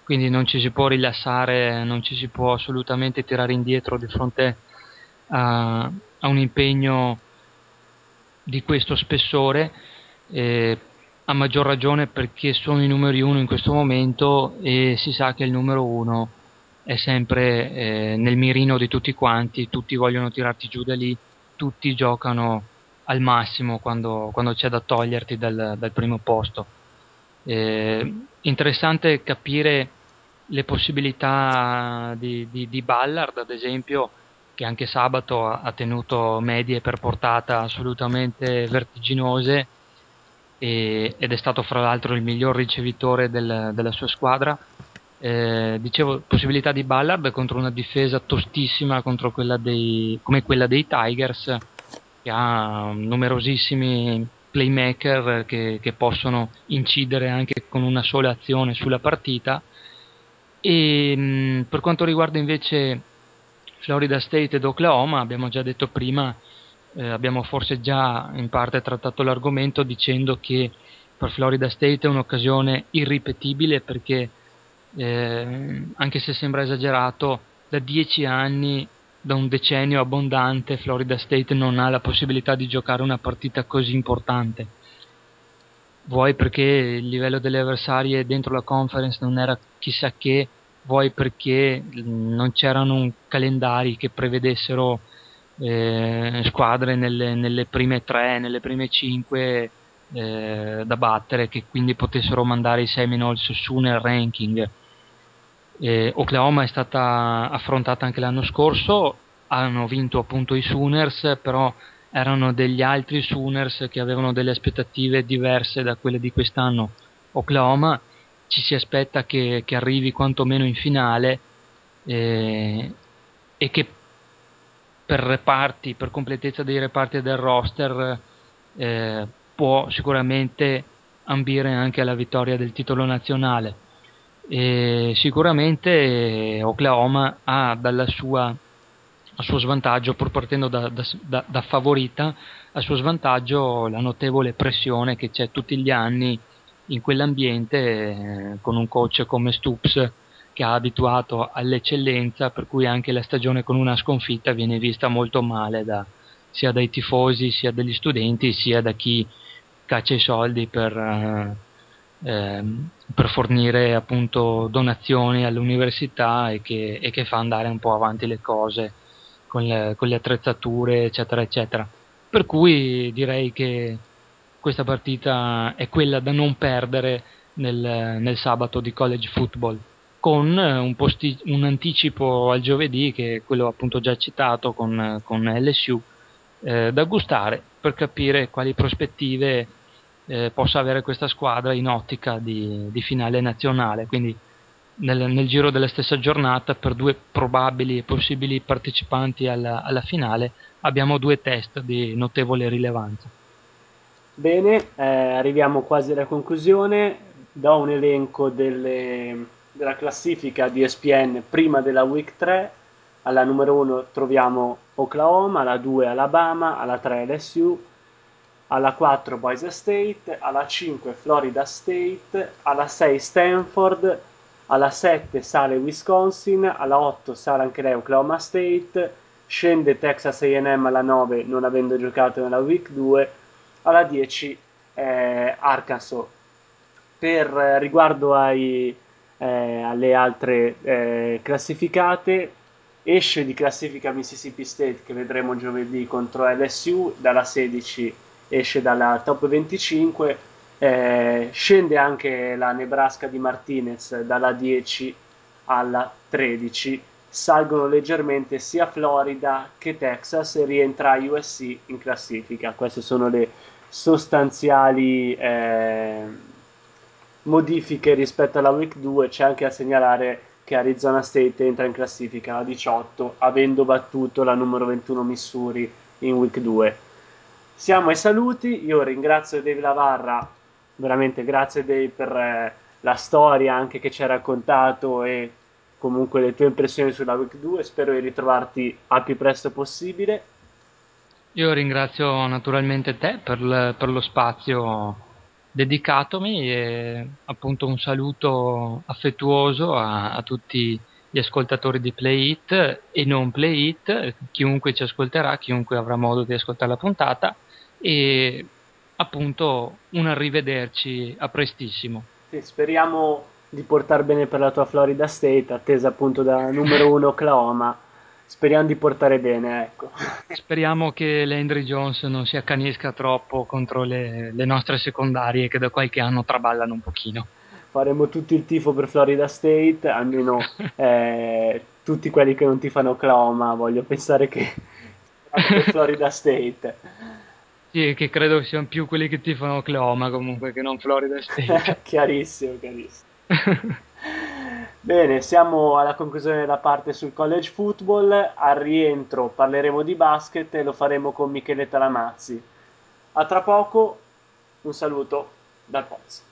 quindi non ci si può rilassare, non ci si può assolutamente tirare indietro di fronte a, a un impegno di questo spessore, eh, a maggior ragione perché sono i numeri uno in questo momento e si sa che il numero uno è sempre eh, nel mirino di tutti quanti, tutti vogliono tirarti giù da lì, tutti giocano al massimo quando, quando c'è da toglierti dal, dal primo posto. Eh, interessante capire le possibilità di, di, di, Ballard, ad esempio, che anche sabato ha, tenuto medie per portata assolutamente vertiginose e, ed è stato fra l'altro il miglior ricevitore del, della sua squadra. Eh, dicevo, possibilità di Ballard contro una difesa tostissima quella dei, come quella dei Tigers, che ha numerosissimi playmaker che, che possono incidere anche con una sola azione sulla partita. E mh, per quanto riguarda invece Florida State ed Oklahoma, abbiamo già detto prima, eh, abbiamo forse già in parte trattato l'argomento dicendo che per Florida State è un'occasione irripetibile perché eh, anche se sembra esagerato, da dieci anni, da un decennio abbondante, Florida State non ha la possibilità di giocare una partita così importante. Vuoi perché il livello delle avversarie dentro la conference non era chissà che, vuoi perché non c'erano calendari che prevedessero eh, squadre nelle, nelle, prime tre, nelle prime cinque eh, da battere che quindi potessero mandare i Seminoles su nel ranking. Eh, Oklahoma è stata affrontata anche l'anno scorso, hanno vinto appunto i Sooners, però erano degli altri Sooners che avevano delle aspettative diverse da quelle di quest'anno. Oklahoma ci si aspetta che, che arrivi quantomeno in finale eh, e che per reparti, per completezza dei reparti del roster, eh, può sicuramente ambire anche alla vittoria del titolo nazionale. E sicuramente Oklahoma ha dalla sua, a suo svantaggio, pur partendo da, da, da, favorita, a suo svantaggio la notevole pressione che c'è tutti gli anni in quell'ambiente eh, con un coach come Stoops che ha abituato all'eccellenza, per cui anche la stagione con una sconfitta viene vista molto male da, sia dai tifosi, sia dagli studenti, sia da chi caccia i soldi per, eh, ehm, per fornire appunto donazioni all'università e che, e che, fa andare un po' avanti le cose con le, con le attrezzature, eccetera, eccetera. Per cui direi che questa partita è quella da non perdere nel, nel sabato di college football con un, posti, un, anticipo al giovedì che è quello appunto già citato con, con LSU eh, da gustare per capire quali prospettive eh, possa avere questa squadra in ottica di, di finale nazionale quindi nel, nel, giro della stessa giornata per due probabili e possibili partecipanti alla, alla finale abbiamo due test di notevole rilevanza Bene, eh, arriviamo quasi alla conclusione. Do un elenco delle, della classifica di ESPN prima della week 3. Alla numero 1 troviamo Oklahoma, alla 2 Alabama, alla 3 LSU, alla 4 Boise State, alla 5 Florida State, alla 6 Stanford, alla 7 sale Wisconsin, alla 8 sale anche lei Oklahoma State, scende Texas AM alla 9 non avendo giocato nella week 2 alla 10 eh, Arkansas. Per eh, riguardo ai, eh, alle altre eh, classificate, esce di classifica Mississippi State che vedremo giovedì contro LSU, dalla 16 esce dalla top 25, eh, scende anche la Nebraska di Martinez dalla 10 alla 13 salgono leggermente sia Florida che Texas e rientra USC in classifica. Queste sono le sostanziali eh, modifiche rispetto alla week 2. C'è anche da segnalare che Arizona State entra in classifica a 18, avendo battuto la numero 21 Missouri in week 2. Siamo ai saluti, io ringrazio Dave Lavarra, veramente grazie Dave per eh, la storia anche che ci hai raccontato e comunque le tue impressioni sulla week 2. Spero di ritrovarti al più presto possibile. Io ringrazio naturalmente te per, l- per lo spazio dedicatomi e appunto un saluto affettuoso a, a tutti gli ascoltatori di Play It e non Play It, chiunque ci ascolterà, chiunque avrà modo di ascoltare la puntata e appunto un arrivederci a prestissimo. Sì, speriamo di portare bene per la tua Florida State, attesa appunto da numero uno <laughs> Oklahoma. Speriamo di portare bene, ecco. Speriamo che Landry Jones non si accanisca troppo contro le, le nostre secondarie che da qualche anno traballano un pochino faremo tutto il tifo per Florida State, almeno <laughs> eh, tutti quelli che non ti fanno Oklahoma, voglio pensare che <laughs> per Florida State. Sì, che credo siano più quelli che ti fanno Oklahoma comunque che non Florida State. <laughs> chiarissimo, chiarissimo. Bene, siamo alla conclusione della parte sul college football. Al rientro parleremo di basket e lo faremo con Michele Talamazzi. A tra poco, un saluto dal Pozzo.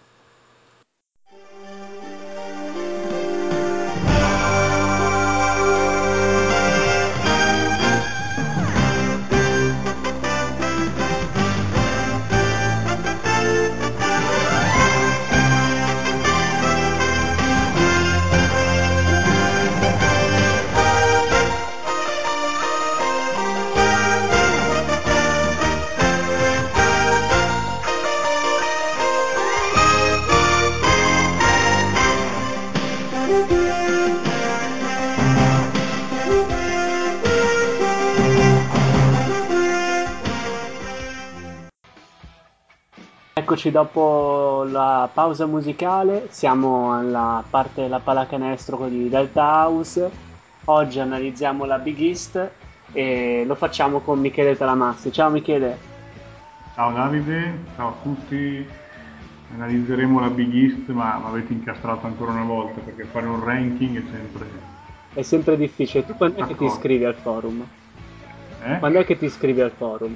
Eccoci dopo la pausa musicale, siamo alla parte della pallacanestro di Delta House. Oggi analizziamo la Big East e lo facciamo con Michele Talamassi. Ciao Michele. Ciao Davide, ciao a tutti. Analizzeremo la Big East, ma mi avete incastrato ancora una volta perché fare un ranking è sempre. È sempre difficile. Tu quando è che ti iscrivi al forum? Eh? Quando è che ti iscrivi al forum?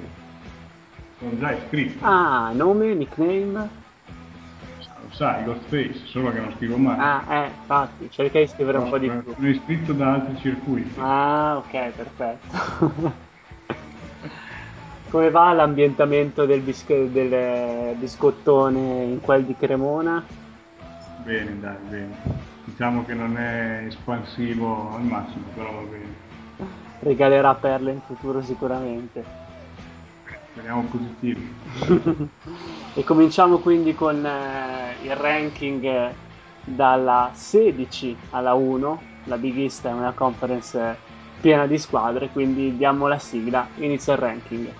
Sono già iscritto. Ah, nome, nickname? Lo sai, Ghostface, solo che non scrivo mai. Ah, eh, infatti, cerca di scrivere no, un po' di più. Sono iscritto da altri circuiti. Ah, ok, perfetto. Come va l'ambientamento del, bis- del biscottone in quel di Cremona? Bene, dai, bene. Diciamo che non è espansivo al massimo, però va bene. Regalerà perle in futuro sicuramente. Speriamo positivi. <laughs> e cominciamo quindi con eh, il ranking dalla 16 alla 1. La Big East è una conference piena di squadre, quindi diamo la sigla, inizia il ranking.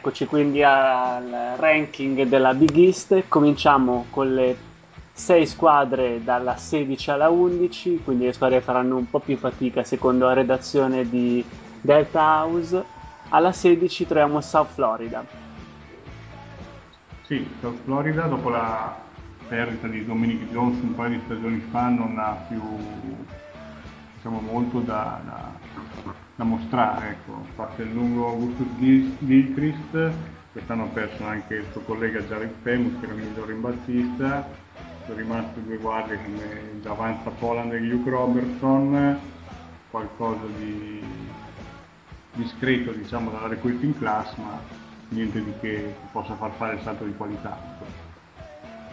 Eccoci quindi al ranking della Big East. Cominciamo con le 6 squadre dalla 16 alla 11, quindi le squadre faranno un po' più fatica secondo la redazione di Delta House. Alla 16 troviamo South Florida. Sì, South Florida dopo la perdita di Dominic Jones un paio di stagioni fa non ha più diciamo, molto da, da, da mostrare. Ecco. A parte il lungo Augustus Gilchrist, quest'anno ha perso anche il suo collega Jared Famous, che era il miglior rimbalzista, sono rimasti due guardie come Davanza Poland e Luke Robertson, qualcosa di discreto diciamo dalla recruiting class, ma niente di che possa far fare il salto di qualità.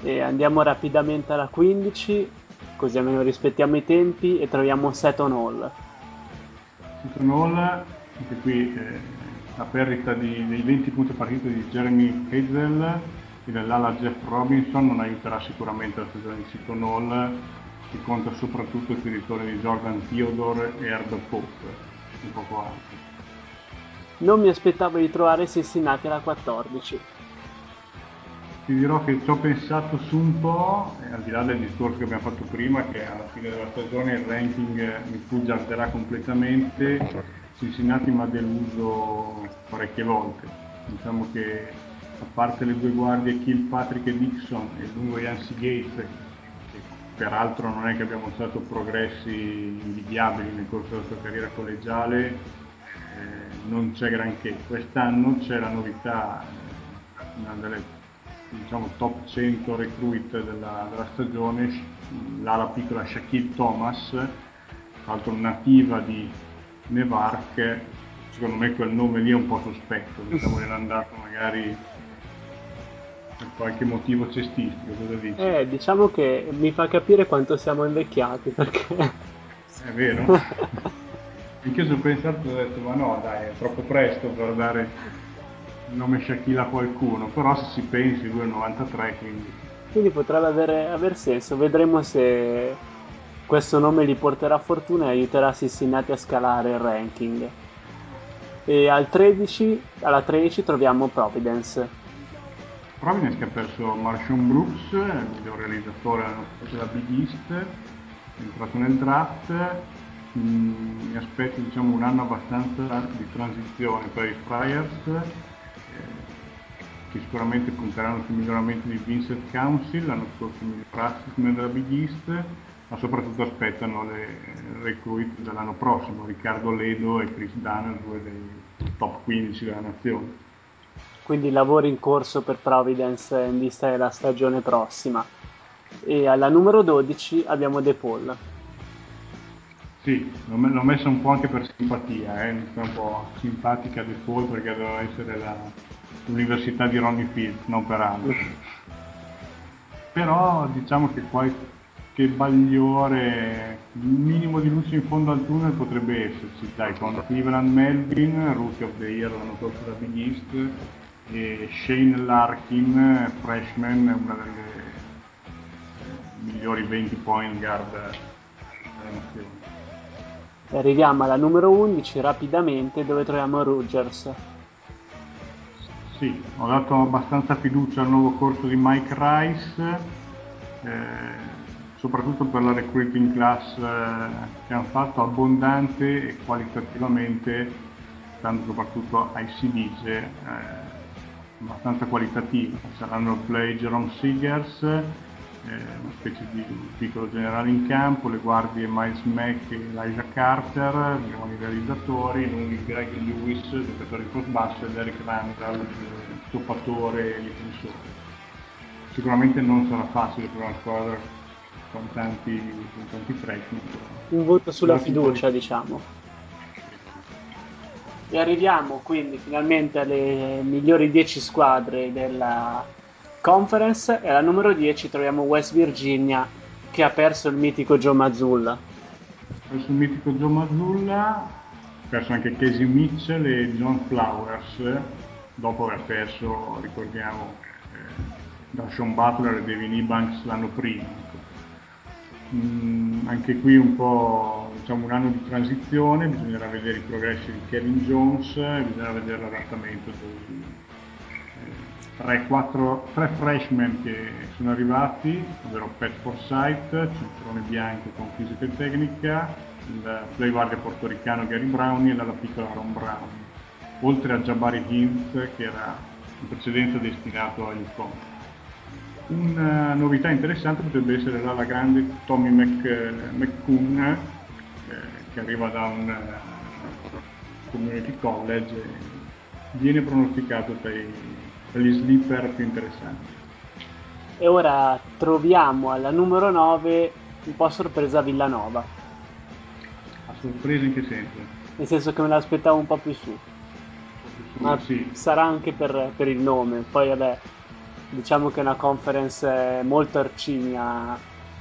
E andiamo rapidamente alla 15, così almeno rispettiamo i tempi e troviamo Seton Hall. Seton Hall, anche qui eh, la perdita di, dei 20 punti a partita di Jeremy Hazel e dell'ala Jeff Robinson non aiuterà sicuramente la stagione di Seton Hall che conta soprattutto sui ritorni di Jordan Theodore e Herb Pope, un poco altro. Non mi aspettavo di trovare Cincinnati alla 14. Ti dirò che ci ho pensato su un po', al di là del discorso che abbiamo fatto prima, che alla fine della stagione il ranking mi fuggiarderà completamente, Cincinnati mi ha deluso parecchie volte. Diciamo che a parte le due guardie Kilpatrick e Dixon e lungo Yancy Gates peraltro non è che abbiamo mostrato progressi invidiabili nel corso della sua carriera collegiale, eh, non c'è granché. Quest'anno c'è la novità, una delle diciamo, top 100 recruit della, della stagione, l'ala piccola Shaquille Thomas, tra l'altro nativa di Nevark, secondo me quel nome lì è un po' sospetto, diciamo che era andato magari per qualche motivo cestistico, cosa dici? Eh, diciamo che mi fa capire quanto siamo invecchiati, perché... È vero? <laughs> Anche io ci ho pensato e ho detto, ma no, dai, è troppo presto per dare nome Shaquille a qualcuno, però se si pensi, lui è 93, quindi... Quindi potrebbe avere, aver senso, vedremo se questo nome gli porterà fortuna e aiuterà Cincinnati a scalare il ranking. E al 13, alla 13 troviamo Providence. Providence che ha perso Marshawn Brooks, il miglior realizzatore della Big East, è entrato nel draft, mm, mi aspetto diciamo, un anno abbastanza di transizione per i Friars, che sicuramente punteranno sul miglioramento di Vincent Council, l'anno scorso il miglior assistant della Big East, ma soprattutto aspettano le recruit dell'anno prossimo, Riccardo Ledo e Chris Dunn, due dei top 15 della nazione quindi lavori in corso per Providence in vista della stagione prossima. E alla numero 12 abbiamo De Paul. Sì, l'ho messo un po' anche per simpatia, eh? un po' simpatica De Paul perché doveva essere la, l'università di Ronnie Field, non per altro. Però diciamo che qualche bagliore, minimo di luce in fondo al tunnel potrebbe esserci, dai, con Cleveland Melvin, Rookie of the Year l'anno scorso da Big East, e Shane Larkin, freshman, una delle migliori 20 point guard della nazione. Arriviamo alla numero 11 rapidamente dove troviamo Rogers. Sì, ho dato abbastanza fiducia al nuovo corso di Mike Rice, eh, soprattutto per la recruiting class eh, che hanno fatto, abbondante e qualitativamente, dando soprattutto ai CDG, eh, abbastanza qualitativa. Saranno il play Jerome Seegers, una specie di piccolo generale in campo, le guardie Miles Mack e Elijah Carter, buoni realizzatori, lunghi Greg Lewis, giocatore di post basso, e Derek Randall, stoppatore e difensore. Sicuramente non sarà facile per una squadra con tanti, con tanti freshman. Un voto sulla fiducia, diciamo. E arriviamo quindi finalmente alle migliori 10 squadre della conference e alla numero 10 troviamo West Virginia che ha perso il mitico Joe Mazzulla. Ha perso il mitico Joe Mazzulla, ha perso anche Casey Mitchell e John Flowers dopo aver perso, ricordiamo, eh, da Sean Butler e Devin Ebanks l'anno prima Mm, anche qui un po' diciamo, un anno di transizione, bisognerà vedere i progressi di Kevin Jones, bisognerà vedere l'adattamento eh, 3, freshman che sono arrivati, ovvero Pat Forsyth, cinturone bianco con fisica e tecnica, il play guardia portoricano Gary Brownie e la piccola Aaron Brown, oltre a Jabari Hintz che era in precedenza destinato agli UConn. Una novità interessante potrebbe essere l'ala grande Tommy Mc, McCoon, eh, che arriva da un uh, community college e viene pronosticato tra, i, tra gli sleeper più interessanti. E ora troviamo alla numero 9 un po' sorpresa Villanova. A sorpresa in che senso? Nel senso che me l'aspettavo un po' più su. Più su Ma sì. sarà anche per, per il nome, poi vabbè diciamo che è una conference molto arcigna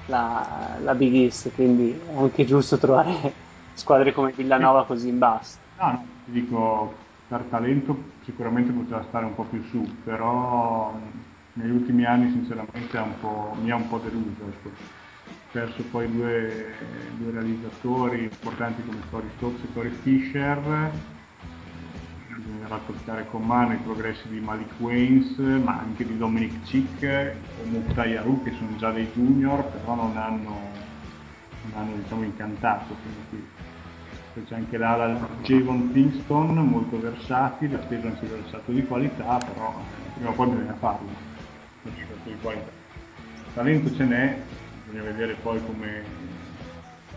la, la Big East, quindi è anche giusto trovare <laughs> squadre come Villanova così in basso. No, no, ti dico, per talento sicuramente poteva stare un po' più su, però negli ultimi anni sinceramente mi ha un po' deluso. Ecco. perso poi due, due, realizzatori importanti come Cory Stokes e Cory Fisher, bisognerà toccare con mano i progressi di Malik Waynes, ma anche di Dominic Chick o Mukhtar Aru che sono già dei junior, però non hanno, non hanno diciamo, incantato fino poi c'è anche l'ala Javon Kingston, molto versatile, atteso anche versato di qualità, però prima o poi bisogna farlo, un giocatore di qualità. Talento ce n'è, bisogna vedere poi come,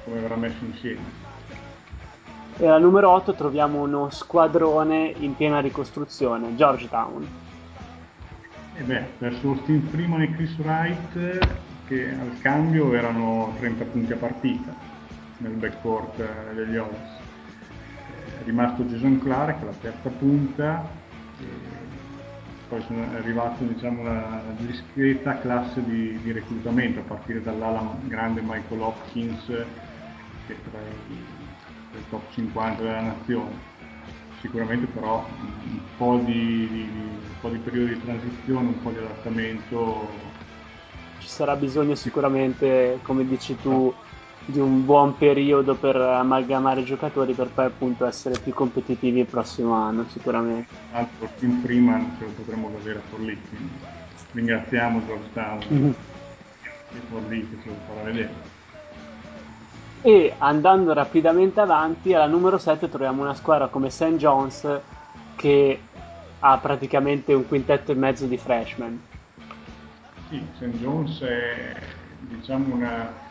come verrà messo insieme. E al numero 8 troviamo uno squadrone in piena ricostruzione, Georgetown. E beh, verso Steve Freeman e Chris Wright, che al cambio erano 30 punti a partita nel backcourt eh, degli Oaks. È rimasto Jason Clark, la terza punta, poi sono arrivato diciamo, una discreta classe di, di, reclutamento a partire dall'ala grande Michael Hopkins che è tra i, top 50 della nazione sicuramente però un po, di, di, un po' di periodo di transizione, un po' di adattamento. Ci sarà bisogno sicuramente, come dici tu, di un buon periodo per amalgamare i giocatori per poi appunto essere più competitivi il prossimo anno sicuramente. Altro Team Freeman ce lo potremmo vedere a Forlì, ringraziamo Georgetown mm-hmm. e Forlì che ce lo farà vedere. E andando rapidamente avanti, alla numero 7 troviamo una squadra come St. John's che ha praticamente un quintetto e mezzo di freshman. Sì, St. John's è diciamo una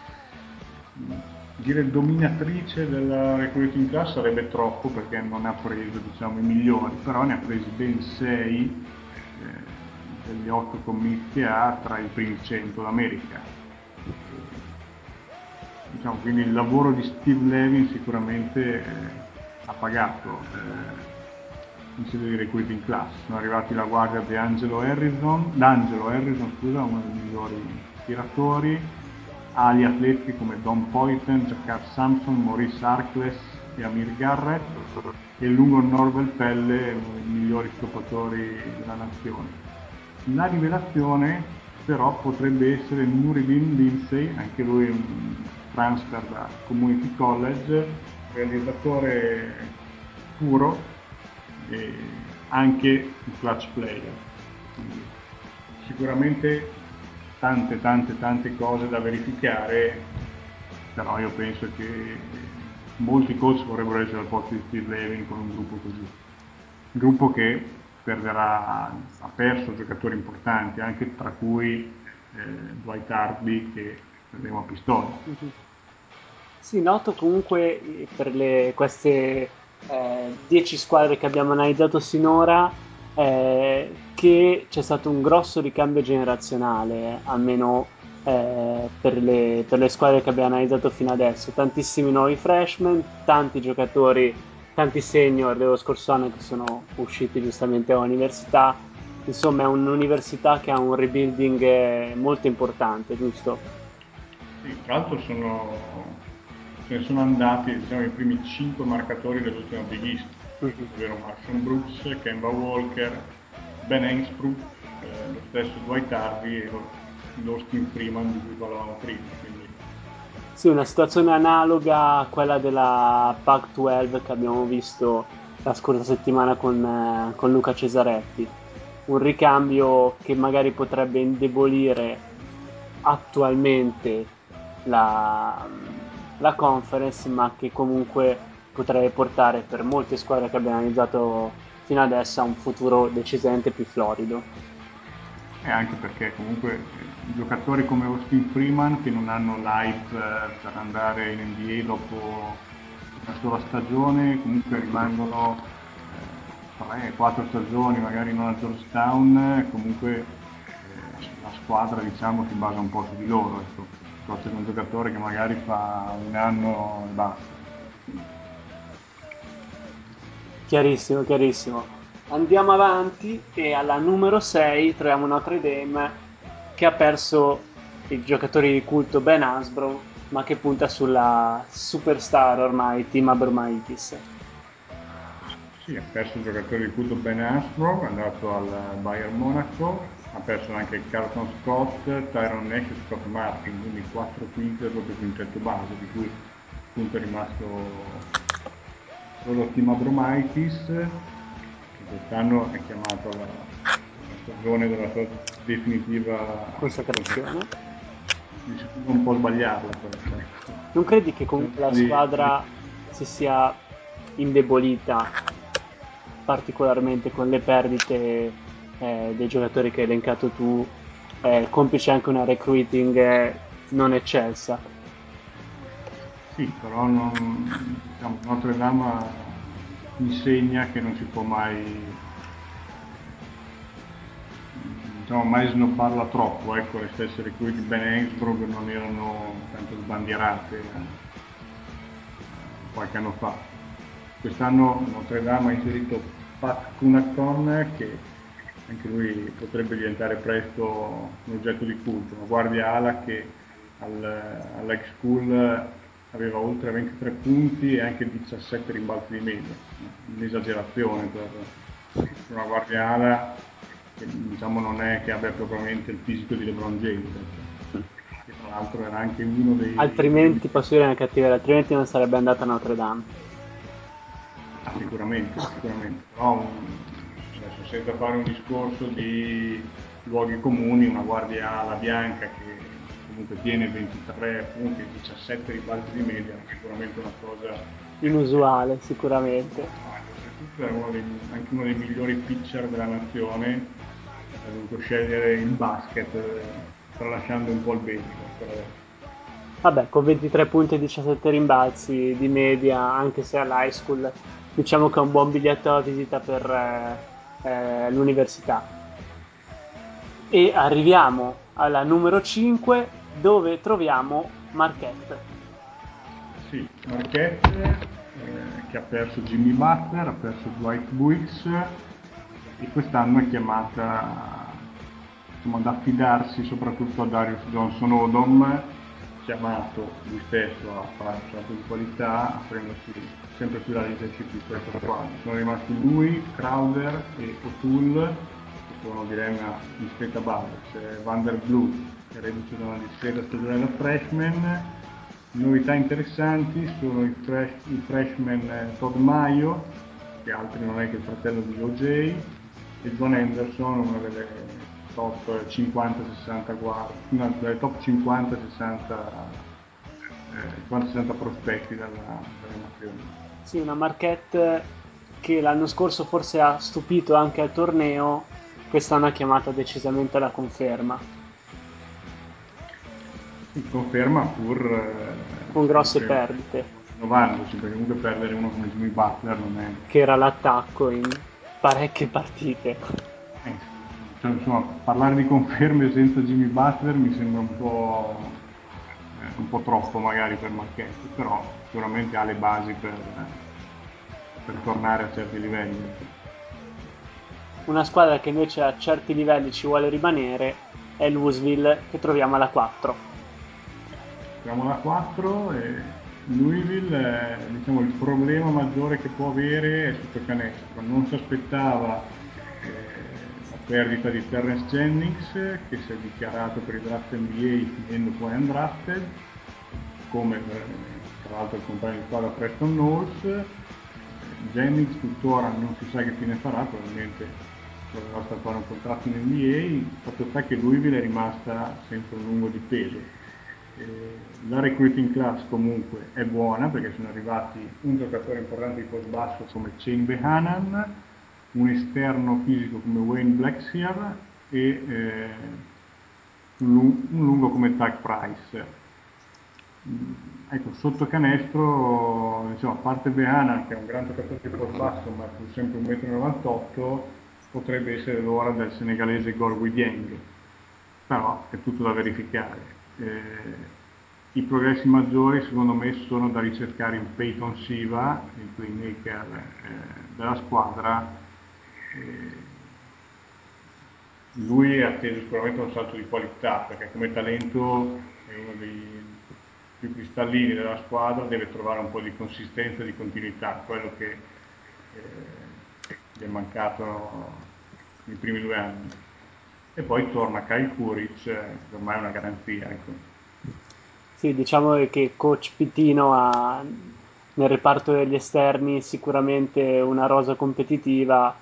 dire dominatrice della recruiting class sarebbe troppo perché non ha preso diciamo, i migliori, però ne ha presi ben 6 eh, degli 8 commit che ha tra i primi 100 d'America. Diciamo, quindi il lavoro di Steve Levin sicuramente eh, ha pagato eh, in sede di recruiting class. Sono arrivati la guardia di Angelo Harrison, D'Angelo Harrison, scusa, uno dei migliori tiratori, ali atleti come Don Poyton, Jakar Samson, Maurice Arcles e Amir Garrett e lungo Norvel Pelle, uno dei migliori stoppatori della nazione. La rivelazione però potrebbe essere Nuridin Lindsay, anche lui un transfer da Community College, realizzatore puro e anche un clutch player. Quindi, sicuramente tante tante tante cose da verificare, però io penso che molti coach vorrebbero essere al posto di Steve Levin con un gruppo così. Un gruppo che perderà, ha perso giocatori importanti, anche tra cui eh, Dwight Hardy che vedremo a pistone. Sì, noto comunque eh, per le, queste 10 eh, squadre che abbiamo analizzato sinora eh, che c'è stato un grosso ricambio generazionale, almeno eh, per, le, per, le, squadre che abbiamo analizzato fino adesso. Tantissimi nuovi freshman, tanti giocatori, tanti senior dello scorso anno che sono usciti giustamente all'università. Insomma, è un'università che ha un rebuilding eh, molto importante, giusto? Sì, tra l'altro sono, ce ne sono andati diciamo, i primi 5 marcatori dell'ultima Big East ovvero Marshall Brooks, Kemba Walker, Ben Hensprue, eh, lo stesso Dwight Harvey e l'Austin Freeman di cui parlavamo prima. Quindi... Sì, una situazione analoga a quella della Pac-12 che abbiamo visto la scorsa settimana con, eh, con Luca Cesaretti. Un ricambio che magari potrebbe indebolire attualmente la, la conference, ma che comunque potrebbe portare per molte squadre che abbiamo analizzato fino adesso a un futuro decisamente più florido. E anche perché comunque eh, giocatori come Austin Freeman che non hanno l'hype eh, per andare in NBA dopo una sola stagione, comunque rimangono eh, 3-4 stagioni magari non a Georgetown, comunque eh, la squadra diciamo si basa un po' su di loro, ecco. che un giocatore che magari fa un anno e basta. Chiarissimo, chiarissimo. Andiamo avanti e alla numero 6 troviamo Notre Dame che ha perso il giocatore di culto Ben Hasbro ma che punta sulla superstar ormai Team Abromaitis. Sì, ha perso il giocatore di culto Ben Armstrong, è andato al Bayern Monaco, ha perso anche Carlton Scott, Tyron Nash e Scott Martin, quindi 4 quinte proprio quintetto base, di cui appunto è rimasto solo Tim Abromaitis, che quest'anno è chiamato alla stagione della sua definitiva consacrazione. Un po' sbagliarla questa. Non credi che comunque la squadra si sia indebolita particolarmente con le perdite eh, dei giocatori che hai elencato tu, eh, complice anche una recruiting eh, non eccelsa. Sì, però non, Notre Dame insegna che non si può mai diciamo, mai snobbarla troppo, ecco, le stesse recruit di Ben Hensbrook non erano tanto sbandierate eh, qualche anno fa. Quest'anno Notre Dame ha inserito Pat Kunakon che anche lui potrebbe diventare presto un oggetto di culto, una guardia ala che al, all'ex school aveva oltre 23 punti e anche 17 rimbalzi di media, un'esagerazione per una guardia ala che diciamo non è che abbia propriamente il fisico di LeBron James. Che tra l'altro era anche uno dei... Altrimenti, posso dire una cattiveria, altrimenti non sarebbe andata a Notre Dame. Ah, sicuramente, sicuramente, però adesso senza fare un discorso di luoghi comuni, una guardia ala bianca che comunque tiene 23 punti e 17 ribalti di media, sicuramente una cosa inusuale, sicuramente. Oltretutto è uno dei, anche uno dei migliori pitcher della nazione, ha dovuto scegliere il basket, tralasciando un po' il baseball. Vabbè, con 23 punti e 17 rimbalzi di media, anche se all'high school diciamo che è un buon biglietto da visita per eh, eh, l'università. E arriviamo alla numero 5 dove troviamo Marquette. Sì, Marquette eh, che ha perso Jimmy Butler, ha perso Dwight Buicks e quest'anno è chiamata insomma, ad affidarsi soprattutto a Darius Johnson Odom chiamato lui stesso a fare un salto di qualità, a prendersi sempre più la leadership di questa squadra. Sono rimasti lui, Crowder e O'Toole, che sono direi una discreta base. C'è Van der Blue, è una discreta stagione da freshman. Novità interessanti sono i, fresh, i freshman Todd Maio, che altri non è che il fratello di OJ, e John Anderson, una delle top 50-60 guard, no, delle top 50-60 eh, prospetti della, della nazione. Sì, una Marquette che l'anno scorso forse ha stupito anche al torneo, quest'anno ha chiamato decisamente la conferma. Conferma pur... Eh, con grosse perdite. Innovandosi, perché comunque perdere uno come Jimmy Butler non è... Che era l'attacco in parecchie partite. Eh, cioè, insomma, parlare di conferme senza Jimmy Butler mi sembra un po', eh, un po troppo magari per Marchetti, però sicuramente ha le basi per, per tornare a certi livelli. Una squadra che invece a certi livelli ci vuole rimanere è Louisville che troviamo alla 4. Troviamo alla 4 e Louisville diciamo, il problema maggiore che può avere è sotto canestro, non si aspettava eh, perdita di Terrence Jennings che si è dichiarato per il draft NBA finendo poi undrafted come eh, tra l'altro il compagno di squadra Preston Knowles. Jennings tuttora non si sa che fine farà probabilmente proverà a fare un contratto in NBA fatto sta che Louisville è rimasta sempre un lungo di peso la recruiting class comunque è buona perché sono arrivati un giocatore importante di post basso come Chain Behanan un esterno fisico come Wayne Blackshear e eh, un, un, lungo come Tag Price. Mm, ecco, sotto canestro, diciamo, a parte Beana, che è un gran giocatore di post basso, ma più sempre 1,98 m, potrebbe essere l'ora del senegalese Gorwi Dieng, però è tutto da verificare. Eh, I progressi maggiori secondo me sono da ricercare in Peyton Siva, il playmaker eh, della squadra, lui è atteso sicuramente un salto di qualità perché come talento è uno dei più cristallini della squadra, deve trovare un po' di consistenza e di continuità, quello che eh, gli è mancato nei primi due anni. E poi torna Kyle Kuric, che ormai è una garanzia. Ecco. Sì, diciamo che coach Pitino ha nel reparto degli esterni sicuramente una rosa competitiva.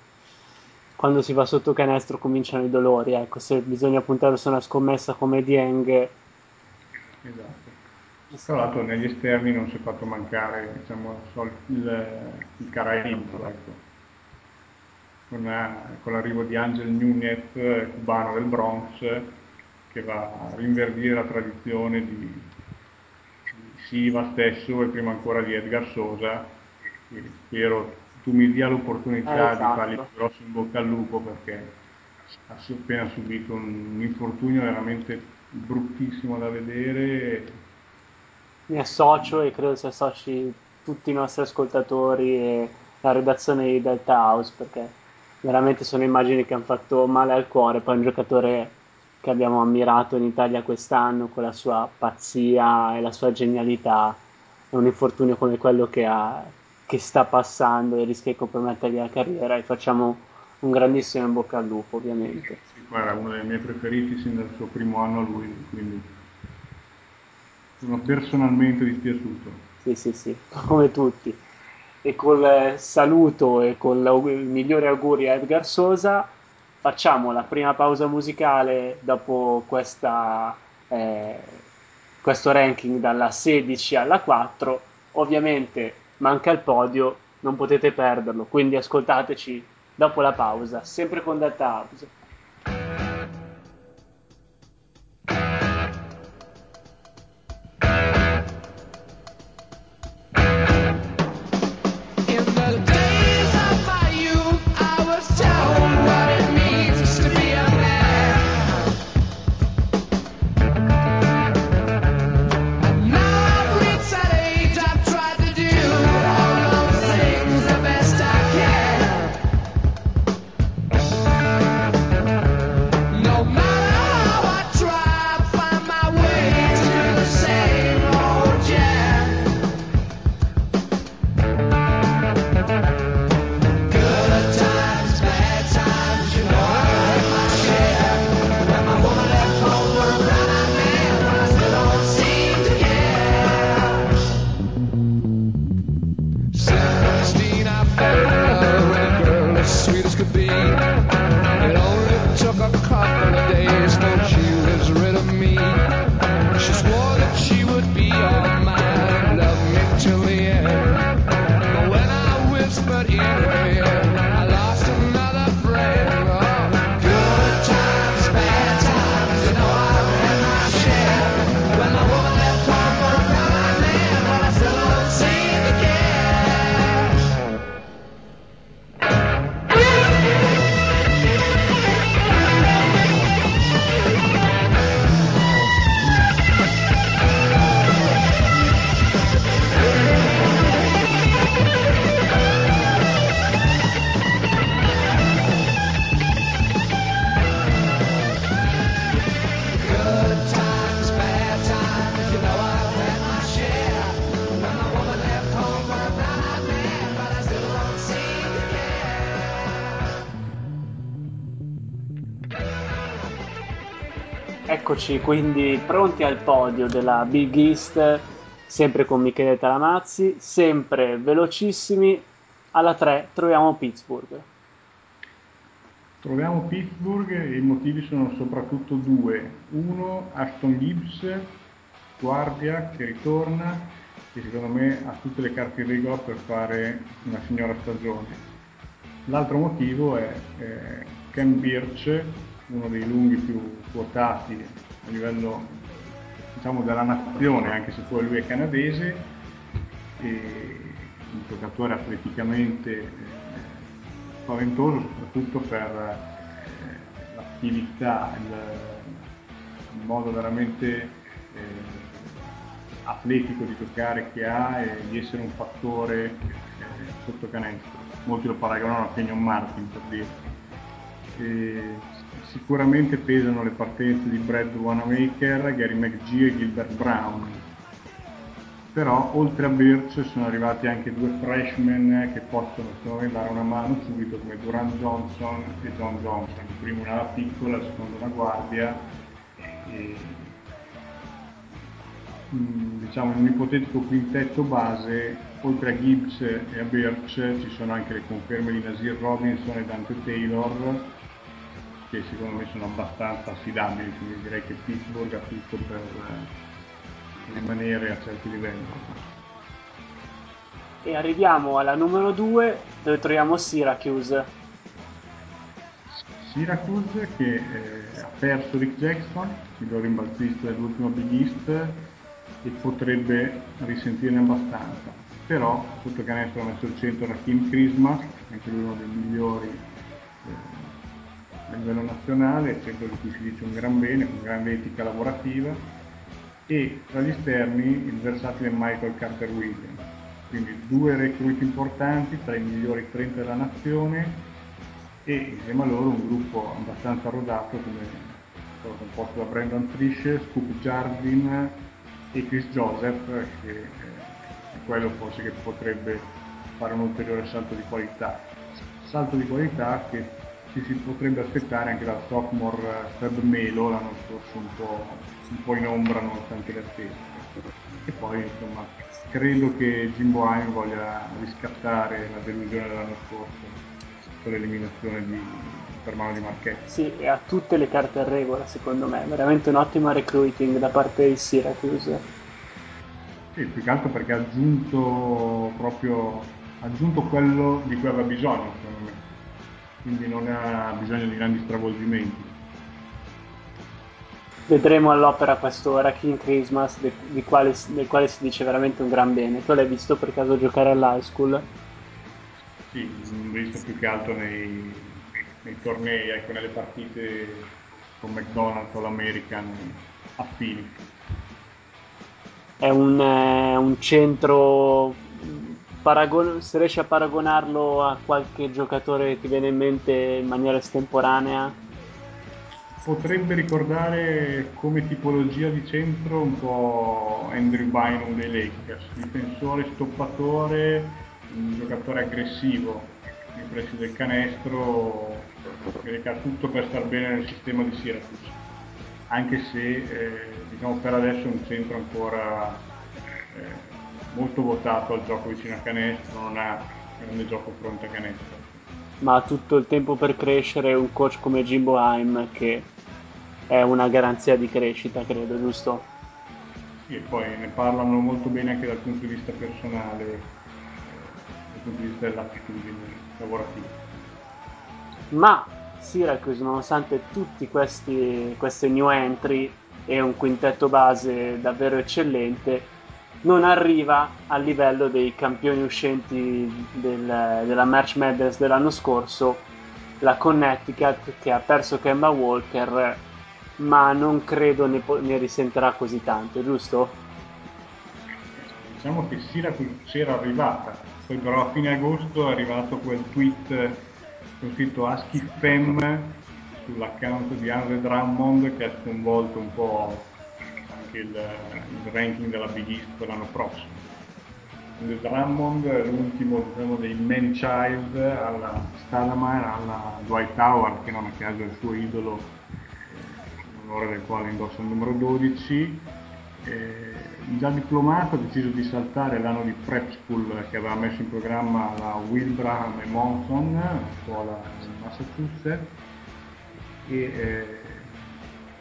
Quando si va sotto canestro cominciano i dolori. Ecco, se bisogna puntare su una scommessa come Dieng. Esatto. Tra l'altro negli esterni non si è fatto mancare diciamo, il, il Caraibo, ecco. con, con, l'arrivo di Angel Nunez, cubano del Bronx, che va a rinverdire la tradizione di, di Siva stesso e prima ancora di Edgar Sosa. E spero tu mi dia l'opportunità eh, esatto. di fargli più grosso in bocca al lupo perché ha appena subito un infortunio veramente bruttissimo da vedere mi associo e credo si associ tutti i nostri ascoltatori e la redazione di Delta House perché veramente sono immagini che hanno fatto male al cuore. Poi un giocatore che abbiamo ammirato in Italia quest'anno con la sua pazzia e la sua genialità. È un infortunio come quello che, ha, che sta passando e rischia di compromettergli la carriera e facciamo un grandissimo in bocca al lupo ovviamente. Sì, guarda, uno dei miei preferiti sin dal suo primo anno a lui, quindi sono personalmente dispiaciuto. Sì, sì, sì, come tutti. E col saluto e con i migliori auguri a Edgar Sosa facciamo la prima pausa musicale dopo questa, eh, questo ranking dalla 16 alla 4. Ovviamente manca il podio, non potete perderlo, quindi ascoltateci dopo la pausa, sempre con Delta House. Eccoci quindi pronti al podio della Big East, sempre con Michele Talamazzi, sempre velocissimi. Alla 3 troviamo Pittsburgh. Troviamo Pittsburgh e i motivi sono soprattutto due. Uno, Ashton Gibbs, guardia che ritorna e secondo me ha tutte le carte in regola per fare una signora stagione. L'altro motivo è eh, Ken Birch, uno dei lunghi più quotati a livello diciamo, della nazione, anche se poi lui è canadese, e un giocatore atleticamente eh, spaventoso, soprattutto per eh, l'attività, il, il, modo veramente eh, atletico di giocare che ha e di essere un fattore eh, sotto canestro. Molti lo paragonano a Kenyon Martin per dire. E sicuramente pesano le partenze di Brad Wanamaker, Gary McGee e Gilbert Brown. però oltre a Birch sono arrivati anche due freshman che possono me dare una mano subito come Duran Johnson e John Johnson, il primo una piccola, il secondo una guardia e, mm, diciamo in un ipotetico quintetto base oltre a Gibbs e a Birch ci sono anche le conferme di Nasir Robinson e Dante Taylor che secondo me sono abbastanza affidabili quindi direi che Pittsburgh ha tutto per eh, rimanere a certi livelli. E arriviamo alla numero 2 dove troviamo Syracuse. Syracuse che eh, ha perso Rick Jackson, il loro rimbalzista dell'ultimo Big East, e potrebbe risentirne abbastanza. Però sotto canestro ha messo il centro Kim Christmas, anche lui uno dei migliori a livello nazionale, centro di cui si dice un gran bene, con grande etica lavorativa e tra gli esterni il versatile Michael Carter Williams. Quindi due recruit importanti tra i migliori 30 della nazione e insieme a loro un gruppo abbastanza rodato come composto da Brandon Trish, Scoop Jardin e Chris Joseph che è quello forse che potrebbe fare un ulteriore salto di qualità. Salto di qualità che ci si potrebbe aspettare anche dal sophomore Feb Melo l'anno scorso un po', un po in ombra nonostante le attese. E poi insomma credo che Jimbo Hain voglia riscattare la delusione dell'anno scorso con l'eliminazione di, per mano di Marchetti. Sì, e ha tutte le carte a regola secondo me, veramente un'ottima recruiting da parte di Syracuse. Sì, più che altro perché ha aggiunto proprio ha aggiunto quello di cui aveva bisogno secondo me quindi non ha bisogno di grandi stravolgimenti. Vedremo all'opera questo Rakin Christmas de, di quale, del quale si dice veramente un gran bene. Tu l'hai visto per caso giocare all'high school? Sì, l'ho visto più che altro nei, nei tornei, ecco, nelle partite con McDonald's o l'American a Phoenix. È un, eh, un centro paragon- se riesci a paragonarlo a qualche giocatore che ti viene in mente in maniera estemporanea? Potrebbe ricordare come tipologia di centro un po' Andrew Bynum dei Lakers, difensore, stoppatore, un giocatore aggressivo nei pressi del canestro, che ha tutto per star bene nel sistema di Syracuse, anche se eh, diciamo per adesso è un centro ancora eh, molto votato al gioco vicino a canestro, non ha grande gioco fronte a canestro. Ma ha tutto il tempo per crescere un coach come Jimbo Haim che è una garanzia di crescita, credo, giusto? Sì, e poi ne parlano molto bene anche dal punto di vista personale, dal punto di vista dell'attitudine lavorativa. Ma Syracuse, nonostante tutti questi, queste new entry e un quintetto base davvero eccellente, non arriva al livello dei campioni uscenti del, della March Madness dell'anno scorso, la Connecticut che ha perso Kemba Walker, ma non credo ne, ne risentirà così tanto, giusto? Diciamo che Syracuse c'era arrivata, poi però a fine agosto è arrivato quel tweet con scritto Ask Fem sull'account di Andre Drummond che ha sconvolto un po' anche il, il ranking della Big East per l'anno prossimo. Quindi Drummond è l'ultimo diciamo, dei man child alla Stadamer, alla Dwight Howard, che non a caso è il suo idolo, in onore del quale indossa il numero 12. Eh, già diplomato ha deciso di saltare l'anno di prep school che aveva messo in programma la Wilbraham e Monson, scuola in Massachusetts, e eh,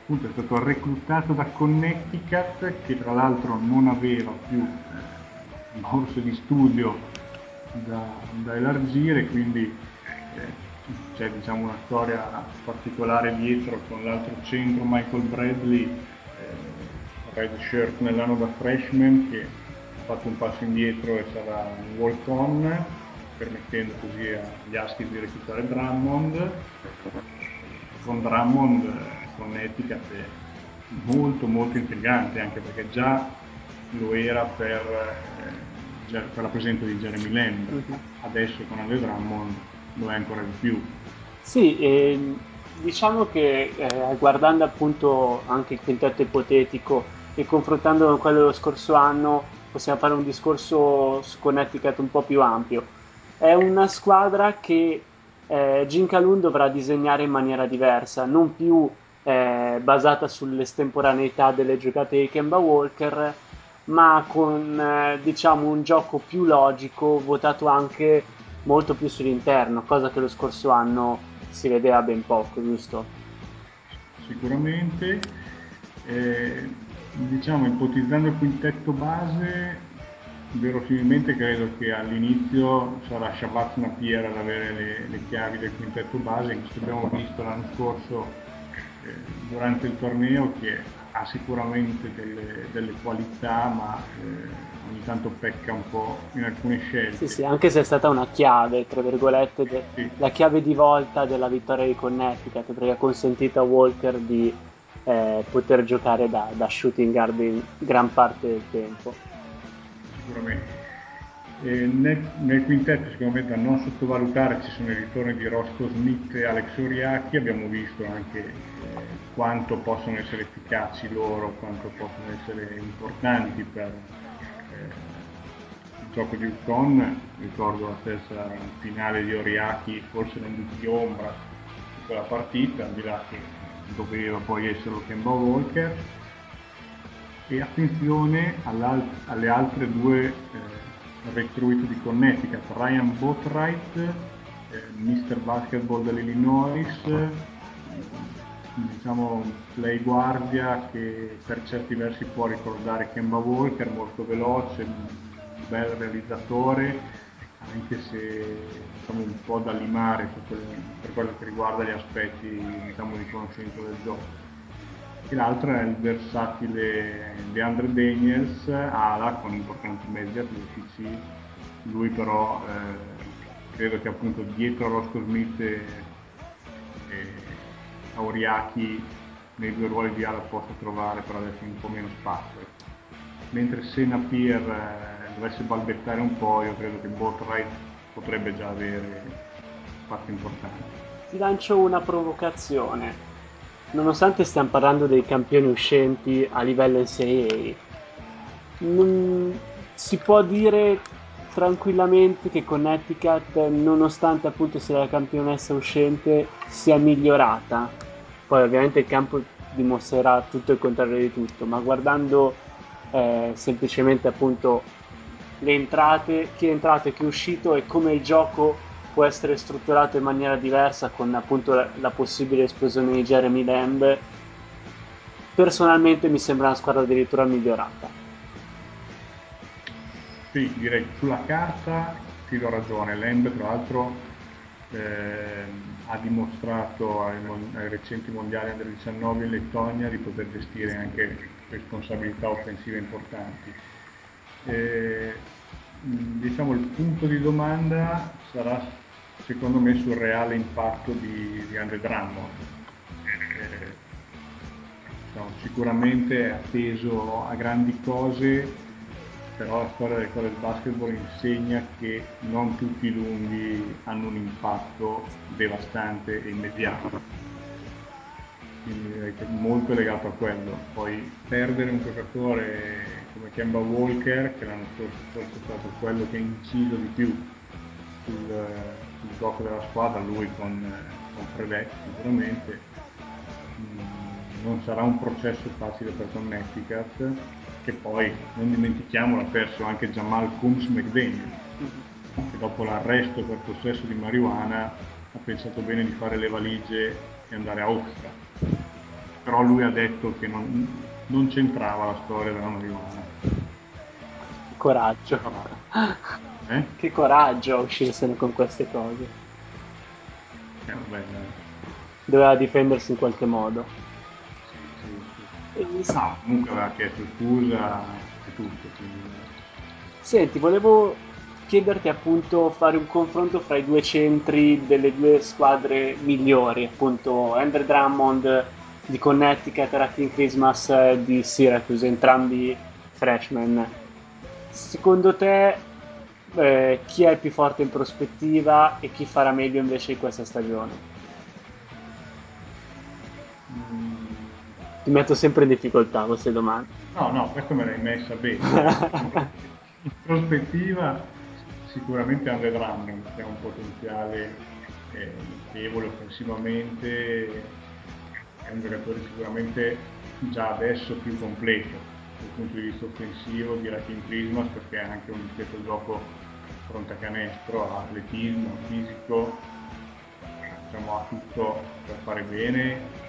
appunto è stato reclutato da Connecticut che tra l'altro non aveva più eh, borse di studio da, da elargire, quindi eh, c'è diciamo, una storia particolare dietro con l'altro centro Michael Bradley, eh, red shirt nell'anno da freshman che ha fatto un passo indietro e sarà un walk-on permettendo così agli Huskies di reclutare Drummond. Con Drummond Connecticut è molto molto intrigante anche perché già lo era per, eh, per la presenza di Jeremy Lamb, uh-huh. adesso con Ale Drummond lo è ancora di più. Sì, eh, diciamo che eh, guardando appunto anche il quintetto ipotetico e confrontando con quello dello scorso anno, possiamo fare un discorso su Connecticut un po' più ampio. È una squadra che eh, Jim Calhoun dovrà disegnare in maniera diversa, non più basata sull'estemporaneità delle giocate di Kemba Walker, ma con eh, diciamo un gioco più logico, votato anche molto più sull'interno, cosa che lo scorso anno si vedeva ben poco, giusto? Sicuramente, eh, diciamo ipotizzando il quintetto base, verosimilmente credo che all'inizio sarà Shabbat Napier ad avere le, le chiavi del quintetto base, questo abbiamo visto l'anno scorso durante il torneo che ha sicuramente delle, delle qualità, ma eh, ogni tanto pecca un po' in alcune scelte. Sì, sì, anche se è stata una chiave, tra virgolette, de- sì. la chiave di volta della vittoria di Connecticut, perché ha consentito a Walker di eh, poter giocare da, da shooting guard in gran parte del tempo. Sicuramente. Nel, nel, quintetto secondo me da non sottovalutare ci sono i ritorni di Roscoe Smith e Alex Oriacchi, abbiamo visto anche eh, quanto possono essere efficaci loro, quanto possono essere importanti per eh, il gioco di Ucon, ricordo la stessa finale di Oriacchi, forse non di ombra di quella partita, al di là che doveva poi essere Kemba Walker, e attenzione alle altre due eh, recruit di Connecticut, Ryan Boatwright, eh, Mr. Basketball dell'Illinois, diciamo play guardia che per certi versi può ricordare Kemba Walker, molto veloce, un bel realizzatore, anche se diciamo, un po' da limare per quello, per quello che riguarda gli aspetti diciamo, di conoscenza del gioco e l'altro è il versatile DeAndre Daniels, ala con importanti mezzi atletici, lui però eh, credo che appunto dietro a Roscoe Smith e, Auriachi nei due ruoli di ala possa trovare per adesso un po' meno spazio. Mentre se Napier eh, dovesse balbettare un po', io credo che Boatwright potrebbe già avere spazio importante. Ti lancio una provocazione nonostante stiamo parlando dei campioni uscenti a livello NCAA, non si può dire tranquillamente che Connecticut, nonostante appunto sia la campionessa uscente, sia migliorata. Poi ovviamente il campo dimostrerà tutto il contrario di tutto, ma guardando eh, semplicemente appunto le entrate, chi è entrato e chi è uscito e come il gioco può essere strutturato in maniera diversa con appunto la, la possibile esplosione di Jeremy Lamb personalmente mi sembra una squadra addirittura migliorata. Sì direi sulla carta ti do ragione. Lamb tra l'altro eh, ha dimostrato ai, ai, recenti mondiali under 19 in Lettonia di poter gestire anche responsabilità offensive importanti. Eh, diciamo il punto di domanda sarà secondo me sul reale impatto di, di Andre Drummond. Eh, diciamo, sicuramente è atteso a grandi cose, però la storia del college basketball insegna che non tutti i lunghi hanno un impatto devastante e immediato. Quindi è molto legato a quello. Poi perdere un giocatore come Kemba Walker, che l'anno scorso è stato quello che ha inciso di più sul, sul gioco della squadra, lui con, con Fredet sicuramente. Mm, non sarà un processo facile per Connecticut, che poi, non dimentichiamolo, ha perso anche Jamal Coombs McDaniel, che dopo l'arresto per possesso di marijuana ha pensato bene di fare le valigie e andare a Ostra. Però lui ha detto che non, non c'entrava la storia della marijuana. Coraggio. Eh? Che coraggio uscirsene con queste cose. Eh, vabbè, Doveva difendersi in qualche modo. Sì, sì, sì. No, comunque aveva chiesto scusa e tutto. Quindi... Senti, volevo chiederti appunto fare un confronto fra i due centri delle due squadre migliori, appunto Andrew Drummond di Connecticut e King Christmas di Syracuse, entrambi freshman. Secondo te eh, chi è il più forte in prospettiva e chi farà meglio invece in questa stagione? Mm, Ti metto sempre in difficoltà queste domande. No, no, questo me l'hai messa bene. <laughs> in prospettiva sicuramente Andre Drummond che ha un potenziale eh, notevole offensivamente, è un giocatore sicuramente già adesso più completo dal punto di vista offensivo di Rakim Prismas perché ha anche un discreto gioco fronte a canestro, ha atletismo, fisico, diciamo, ha tutto per fare bene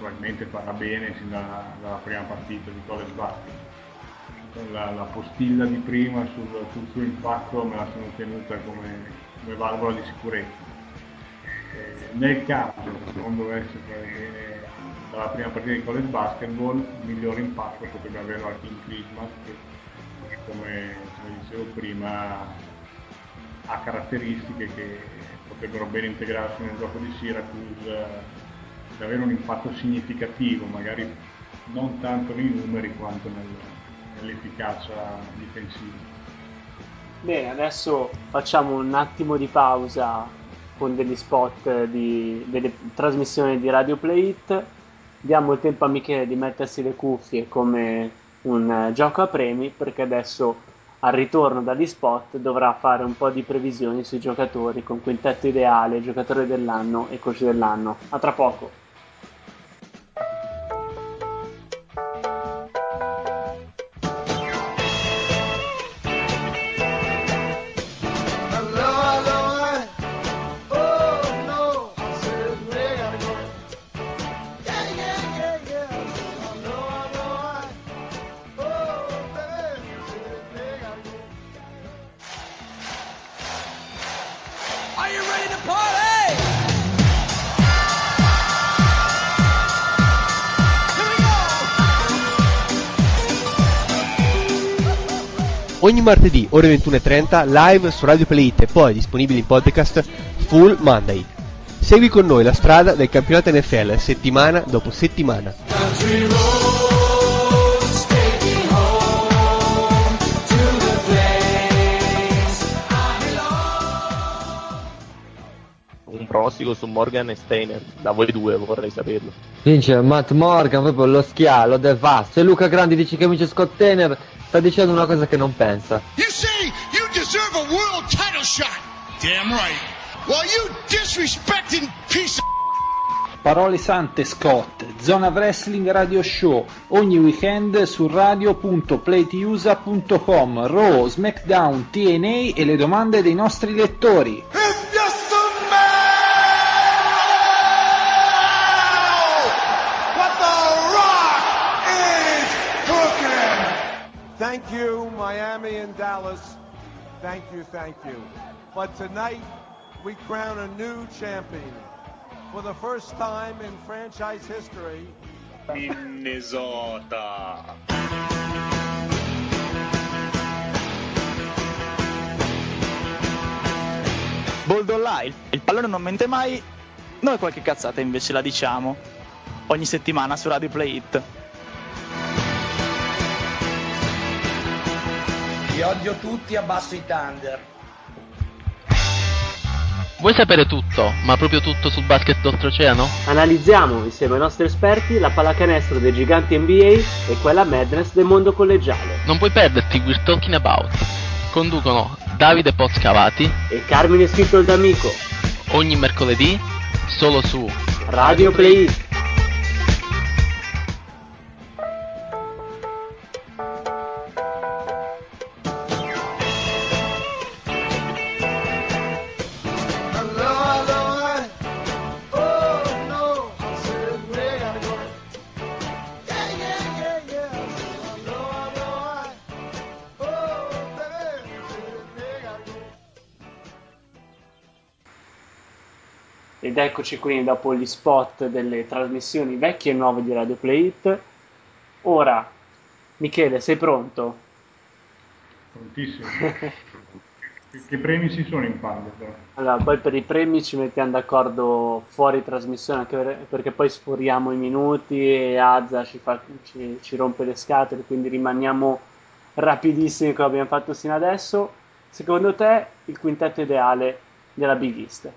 probabilmente farà bene sin dalla, dalla prima partita di college basket. La, la, postilla di prima sul, sul, suo impatto me la sono tenuta come, come valvola di sicurezza. Eh, nel caso non dovesse fare bene dalla prima partita di college basketball, il miglior impatto potrebbe averlo al Team Christmas che come, come dicevo prima ha caratteristiche che potrebbero ben integrarsi nel gioco di Syracuse ed avere un impatto significativo, magari non tanto nei numeri quanto nel, nell'efficacia difensiva. Bene, adesso facciamo un attimo di pausa con degli spot di, delle trasmissioni di Radio Play It. Diamo il tempo a Michele di mettersi le cuffie come un uh, gioco a premi perché adesso al ritorno dagli spot dovrà fare un po' di previsioni sui giocatori con quintetto ideale, giocatore dell'anno e coach dell'anno. A tra poco. Ogni martedì ore 21.30 live su Radio Play It e poi disponibili in podcast Full Monday. Segui con noi la strada del campionato NFL settimana dopo settimana. Un pronostico su Morgan e Steiner, da voi due vorrei saperlo. Vince Matt Morgan, proprio lo schialo, devasto. E Luca Grandi dice che vince Scott Steiner sta dicendo una cosa che non pensa. You say you deserve a world title shot. Damn right. Well, you disrespecting piece of Parole sante Scott, Zona Wrestling Radio Show, ogni weekend su radio.playtiusa.com, Raw, SmackDown, TNA e le domande dei nostri lettori. Thank you, Miami and Dallas. Thank you, thank you. But tonight, we crown a new champion. For the first time in franchise history, Minnesota. Bold online, il pallone non mente mai, noi qualche cazzata invece la diciamo. Ogni settimana su Radio Play It. Vi odio tutti, abbasso i Thunder. Vuoi sapere tutto, ma proprio tutto sul basket d'oltreoceano? Analizziamo insieme ai nostri esperti la pallacanestro dei giganti NBA e quella madness del mondo collegiale. Non puoi perderti We're Talking About. Conducono Davide Pozcavati e Carmine Scritto d'Amico. Ogni mercoledì solo su Radio Play. Ed eccoci qui dopo gli spot delle trasmissioni vecchie e nuove di Radio Play It. Ora, Michele, sei pronto? Prontissimo. <laughs> che premi ci sono in palio? Allora, poi per i premi ci mettiamo d'accordo fuori trasmissione, anche perché poi sforiamo i minuti e Azza ci, fa, ci, ci rompe le scatole, quindi rimaniamo rapidissimi come abbiamo fatto sino adesso. Secondo te il quintetto ideale della Big East?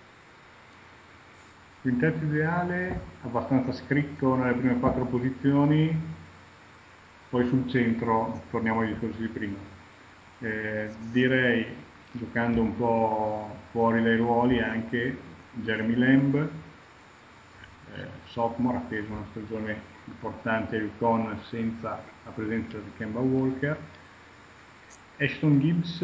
Quintetto ideale, abbastanza scritto nelle prime quattro posizioni, poi sul centro torniamo ai discorsi di prima. Eh, direi, giocando un po' fuori dai ruoli, anche Jeremy Lamb, eh, sophomore, ha preso una stagione importante a Yukon senza la presenza di Kemba Walker. Ashton Gibbs,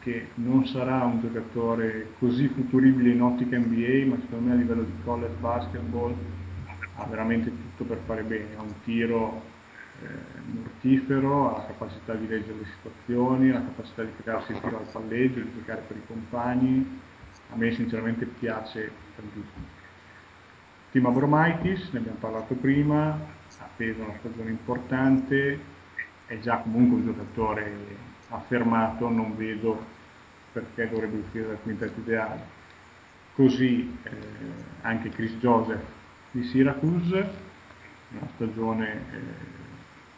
che non sarà un giocatore così futuribile in ottica NBA, ma secondo me a livello di college basketball ha veramente tutto per fare bene, ha un tiro eh, mortifero, ha la capacità di leggere le situazioni, ha la capacità di crearsi il tiro al palleggio, di giocare per i compagni, a me sinceramente piace tantissimo. Tim Abromaitis, ne abbiamo parlato prima, ha preso una stagione importante, è già comunque un giocatore affermato, non vedo perché dovrebbe uscire dal quintetto ideale. Così eh, anche Chris Joseph di Syracuse, una stagione eh,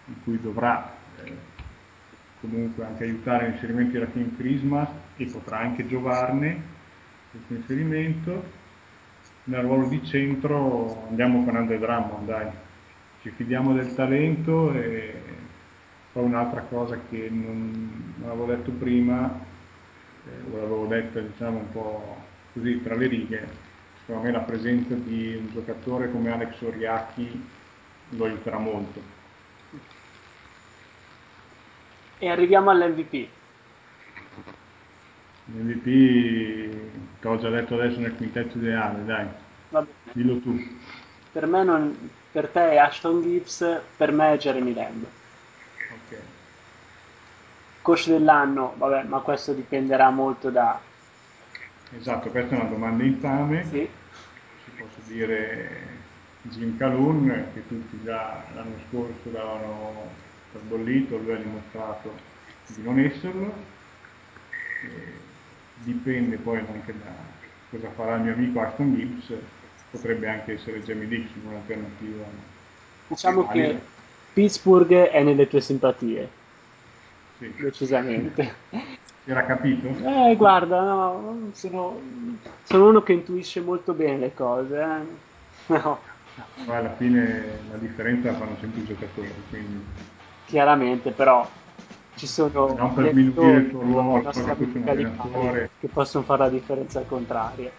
in cui dovrà eh, comunque anche aiutare l'inserimento di Rakim Christmas e potrà anche giovarne questo inserimento. Nel ruolo di centro andiamo con Andre Drummond, dai, ci fidiamo del talento e poi un'altra cosa che non, non avevo detto prima, eh, o l'avevo detta diciamo un po' così tra le righe, secondo me la presenza di un giocatore come Alex Oriacchi lo aiuterà molto. E arriviamo all'MVP. L'MVP te l'ho già detto adesso nel quintetto ideale, dai. Dillo tu. Per me non, per te è Ashton Gibbs, per me è Jeremy Lamb. Coach dell'anno, vabbè, ma questo dipenderà molto da... Esatto, questa è una domanda infame. Sì. Si posso dire Jim Calhoun, che tutti già l'anno scorso l'avevano bollito, lui ha dimostrato di non esserlo. E dipende poi anche da cosa farà il mio amico Aston Gibbs, potrebbe anche essere Jamie Dixon un'alternativa. Diciamo che Pittsburgh è nelle tue simpatie. Sì. Decisamente. Era capito? Eh, guarda, no, sono, sono uno che intuisce molto bene le cose. Eh. No. Poi alla fine la differenza la fanno sempre i giocatori, quindi... Chiaramente, però ci sono non per sminuire il tuo ruolo, che, che possono fare la differenza al contrario.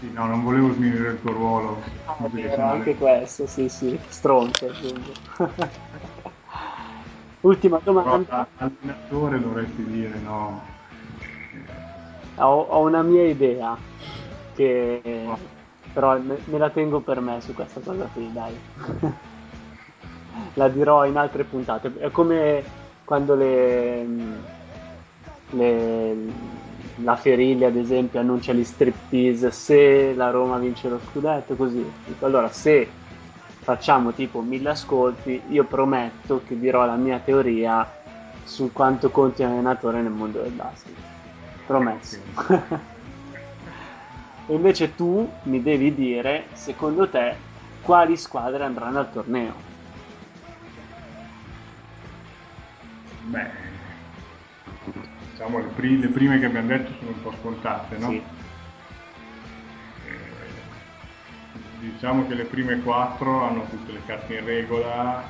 Sì, no, non volevo sminuire il tuo ruolo. Ah, vero, anche questo, sì, sì, stronzo. <laughs> Ultima domanda. Allenatore dovresti dire no. Ho, ho una mia idea che oh. però me, me la tengo per me su questa cosa qui, dai. la dirò in altre puntate. È come quando le, le, la Ferilli, ad esempio, annuncia gli striptease se la Roma vince lo scudetto, così. Allora, se facciamo tipo mille ascolti, io prometto che dirò la mia teoria su quanto conti un allenatore nel mondo del basket. Promesso. <laughs> e invece tu mi devi dire, secondo te, quali squadre andranno al torneo. Beh, diciamo le, pri- le, prime che abbiamo detto sono un po' scontate, no? Sì. Diciamo che le prime quattro hanno tutte le carte in regola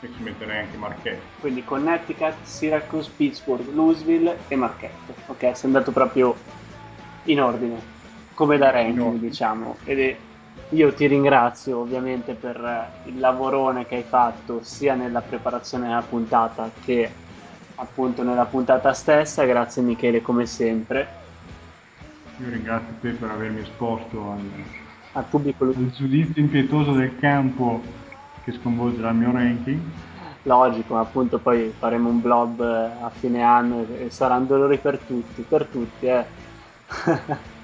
e ci metterei anche Marquette. Quindi Connecticut, Syracuse, Pittsburgh, Louisville e Marquette. Ok, sei andato proprio in ordine, come da ranking diciamo. Ed è io ti ringrazio ovviamente per il lavorone che hai fatto sia nella preparazione della puntata che appunto nella puntata stessa, grazie Michele come sempre. Io ringrazio te per avermi esposto al, al pubblico al giudizio impietoso del campo che sconvolgerà il mio ranking. Logico, ma appunto poi faremo un blob a fine anno e saranno dolori per tutti, per tutti, eh. <laughs>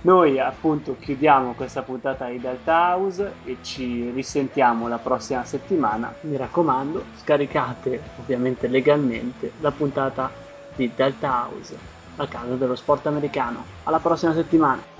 Noi appunto chiudiamo questa puntata di Delta House e ci risentiamo la prossima settimana. Mi raccomando, scaricate ovviamente legalmente la puntata di Delta House, la casa dello sport americano. Alla prossima settimana!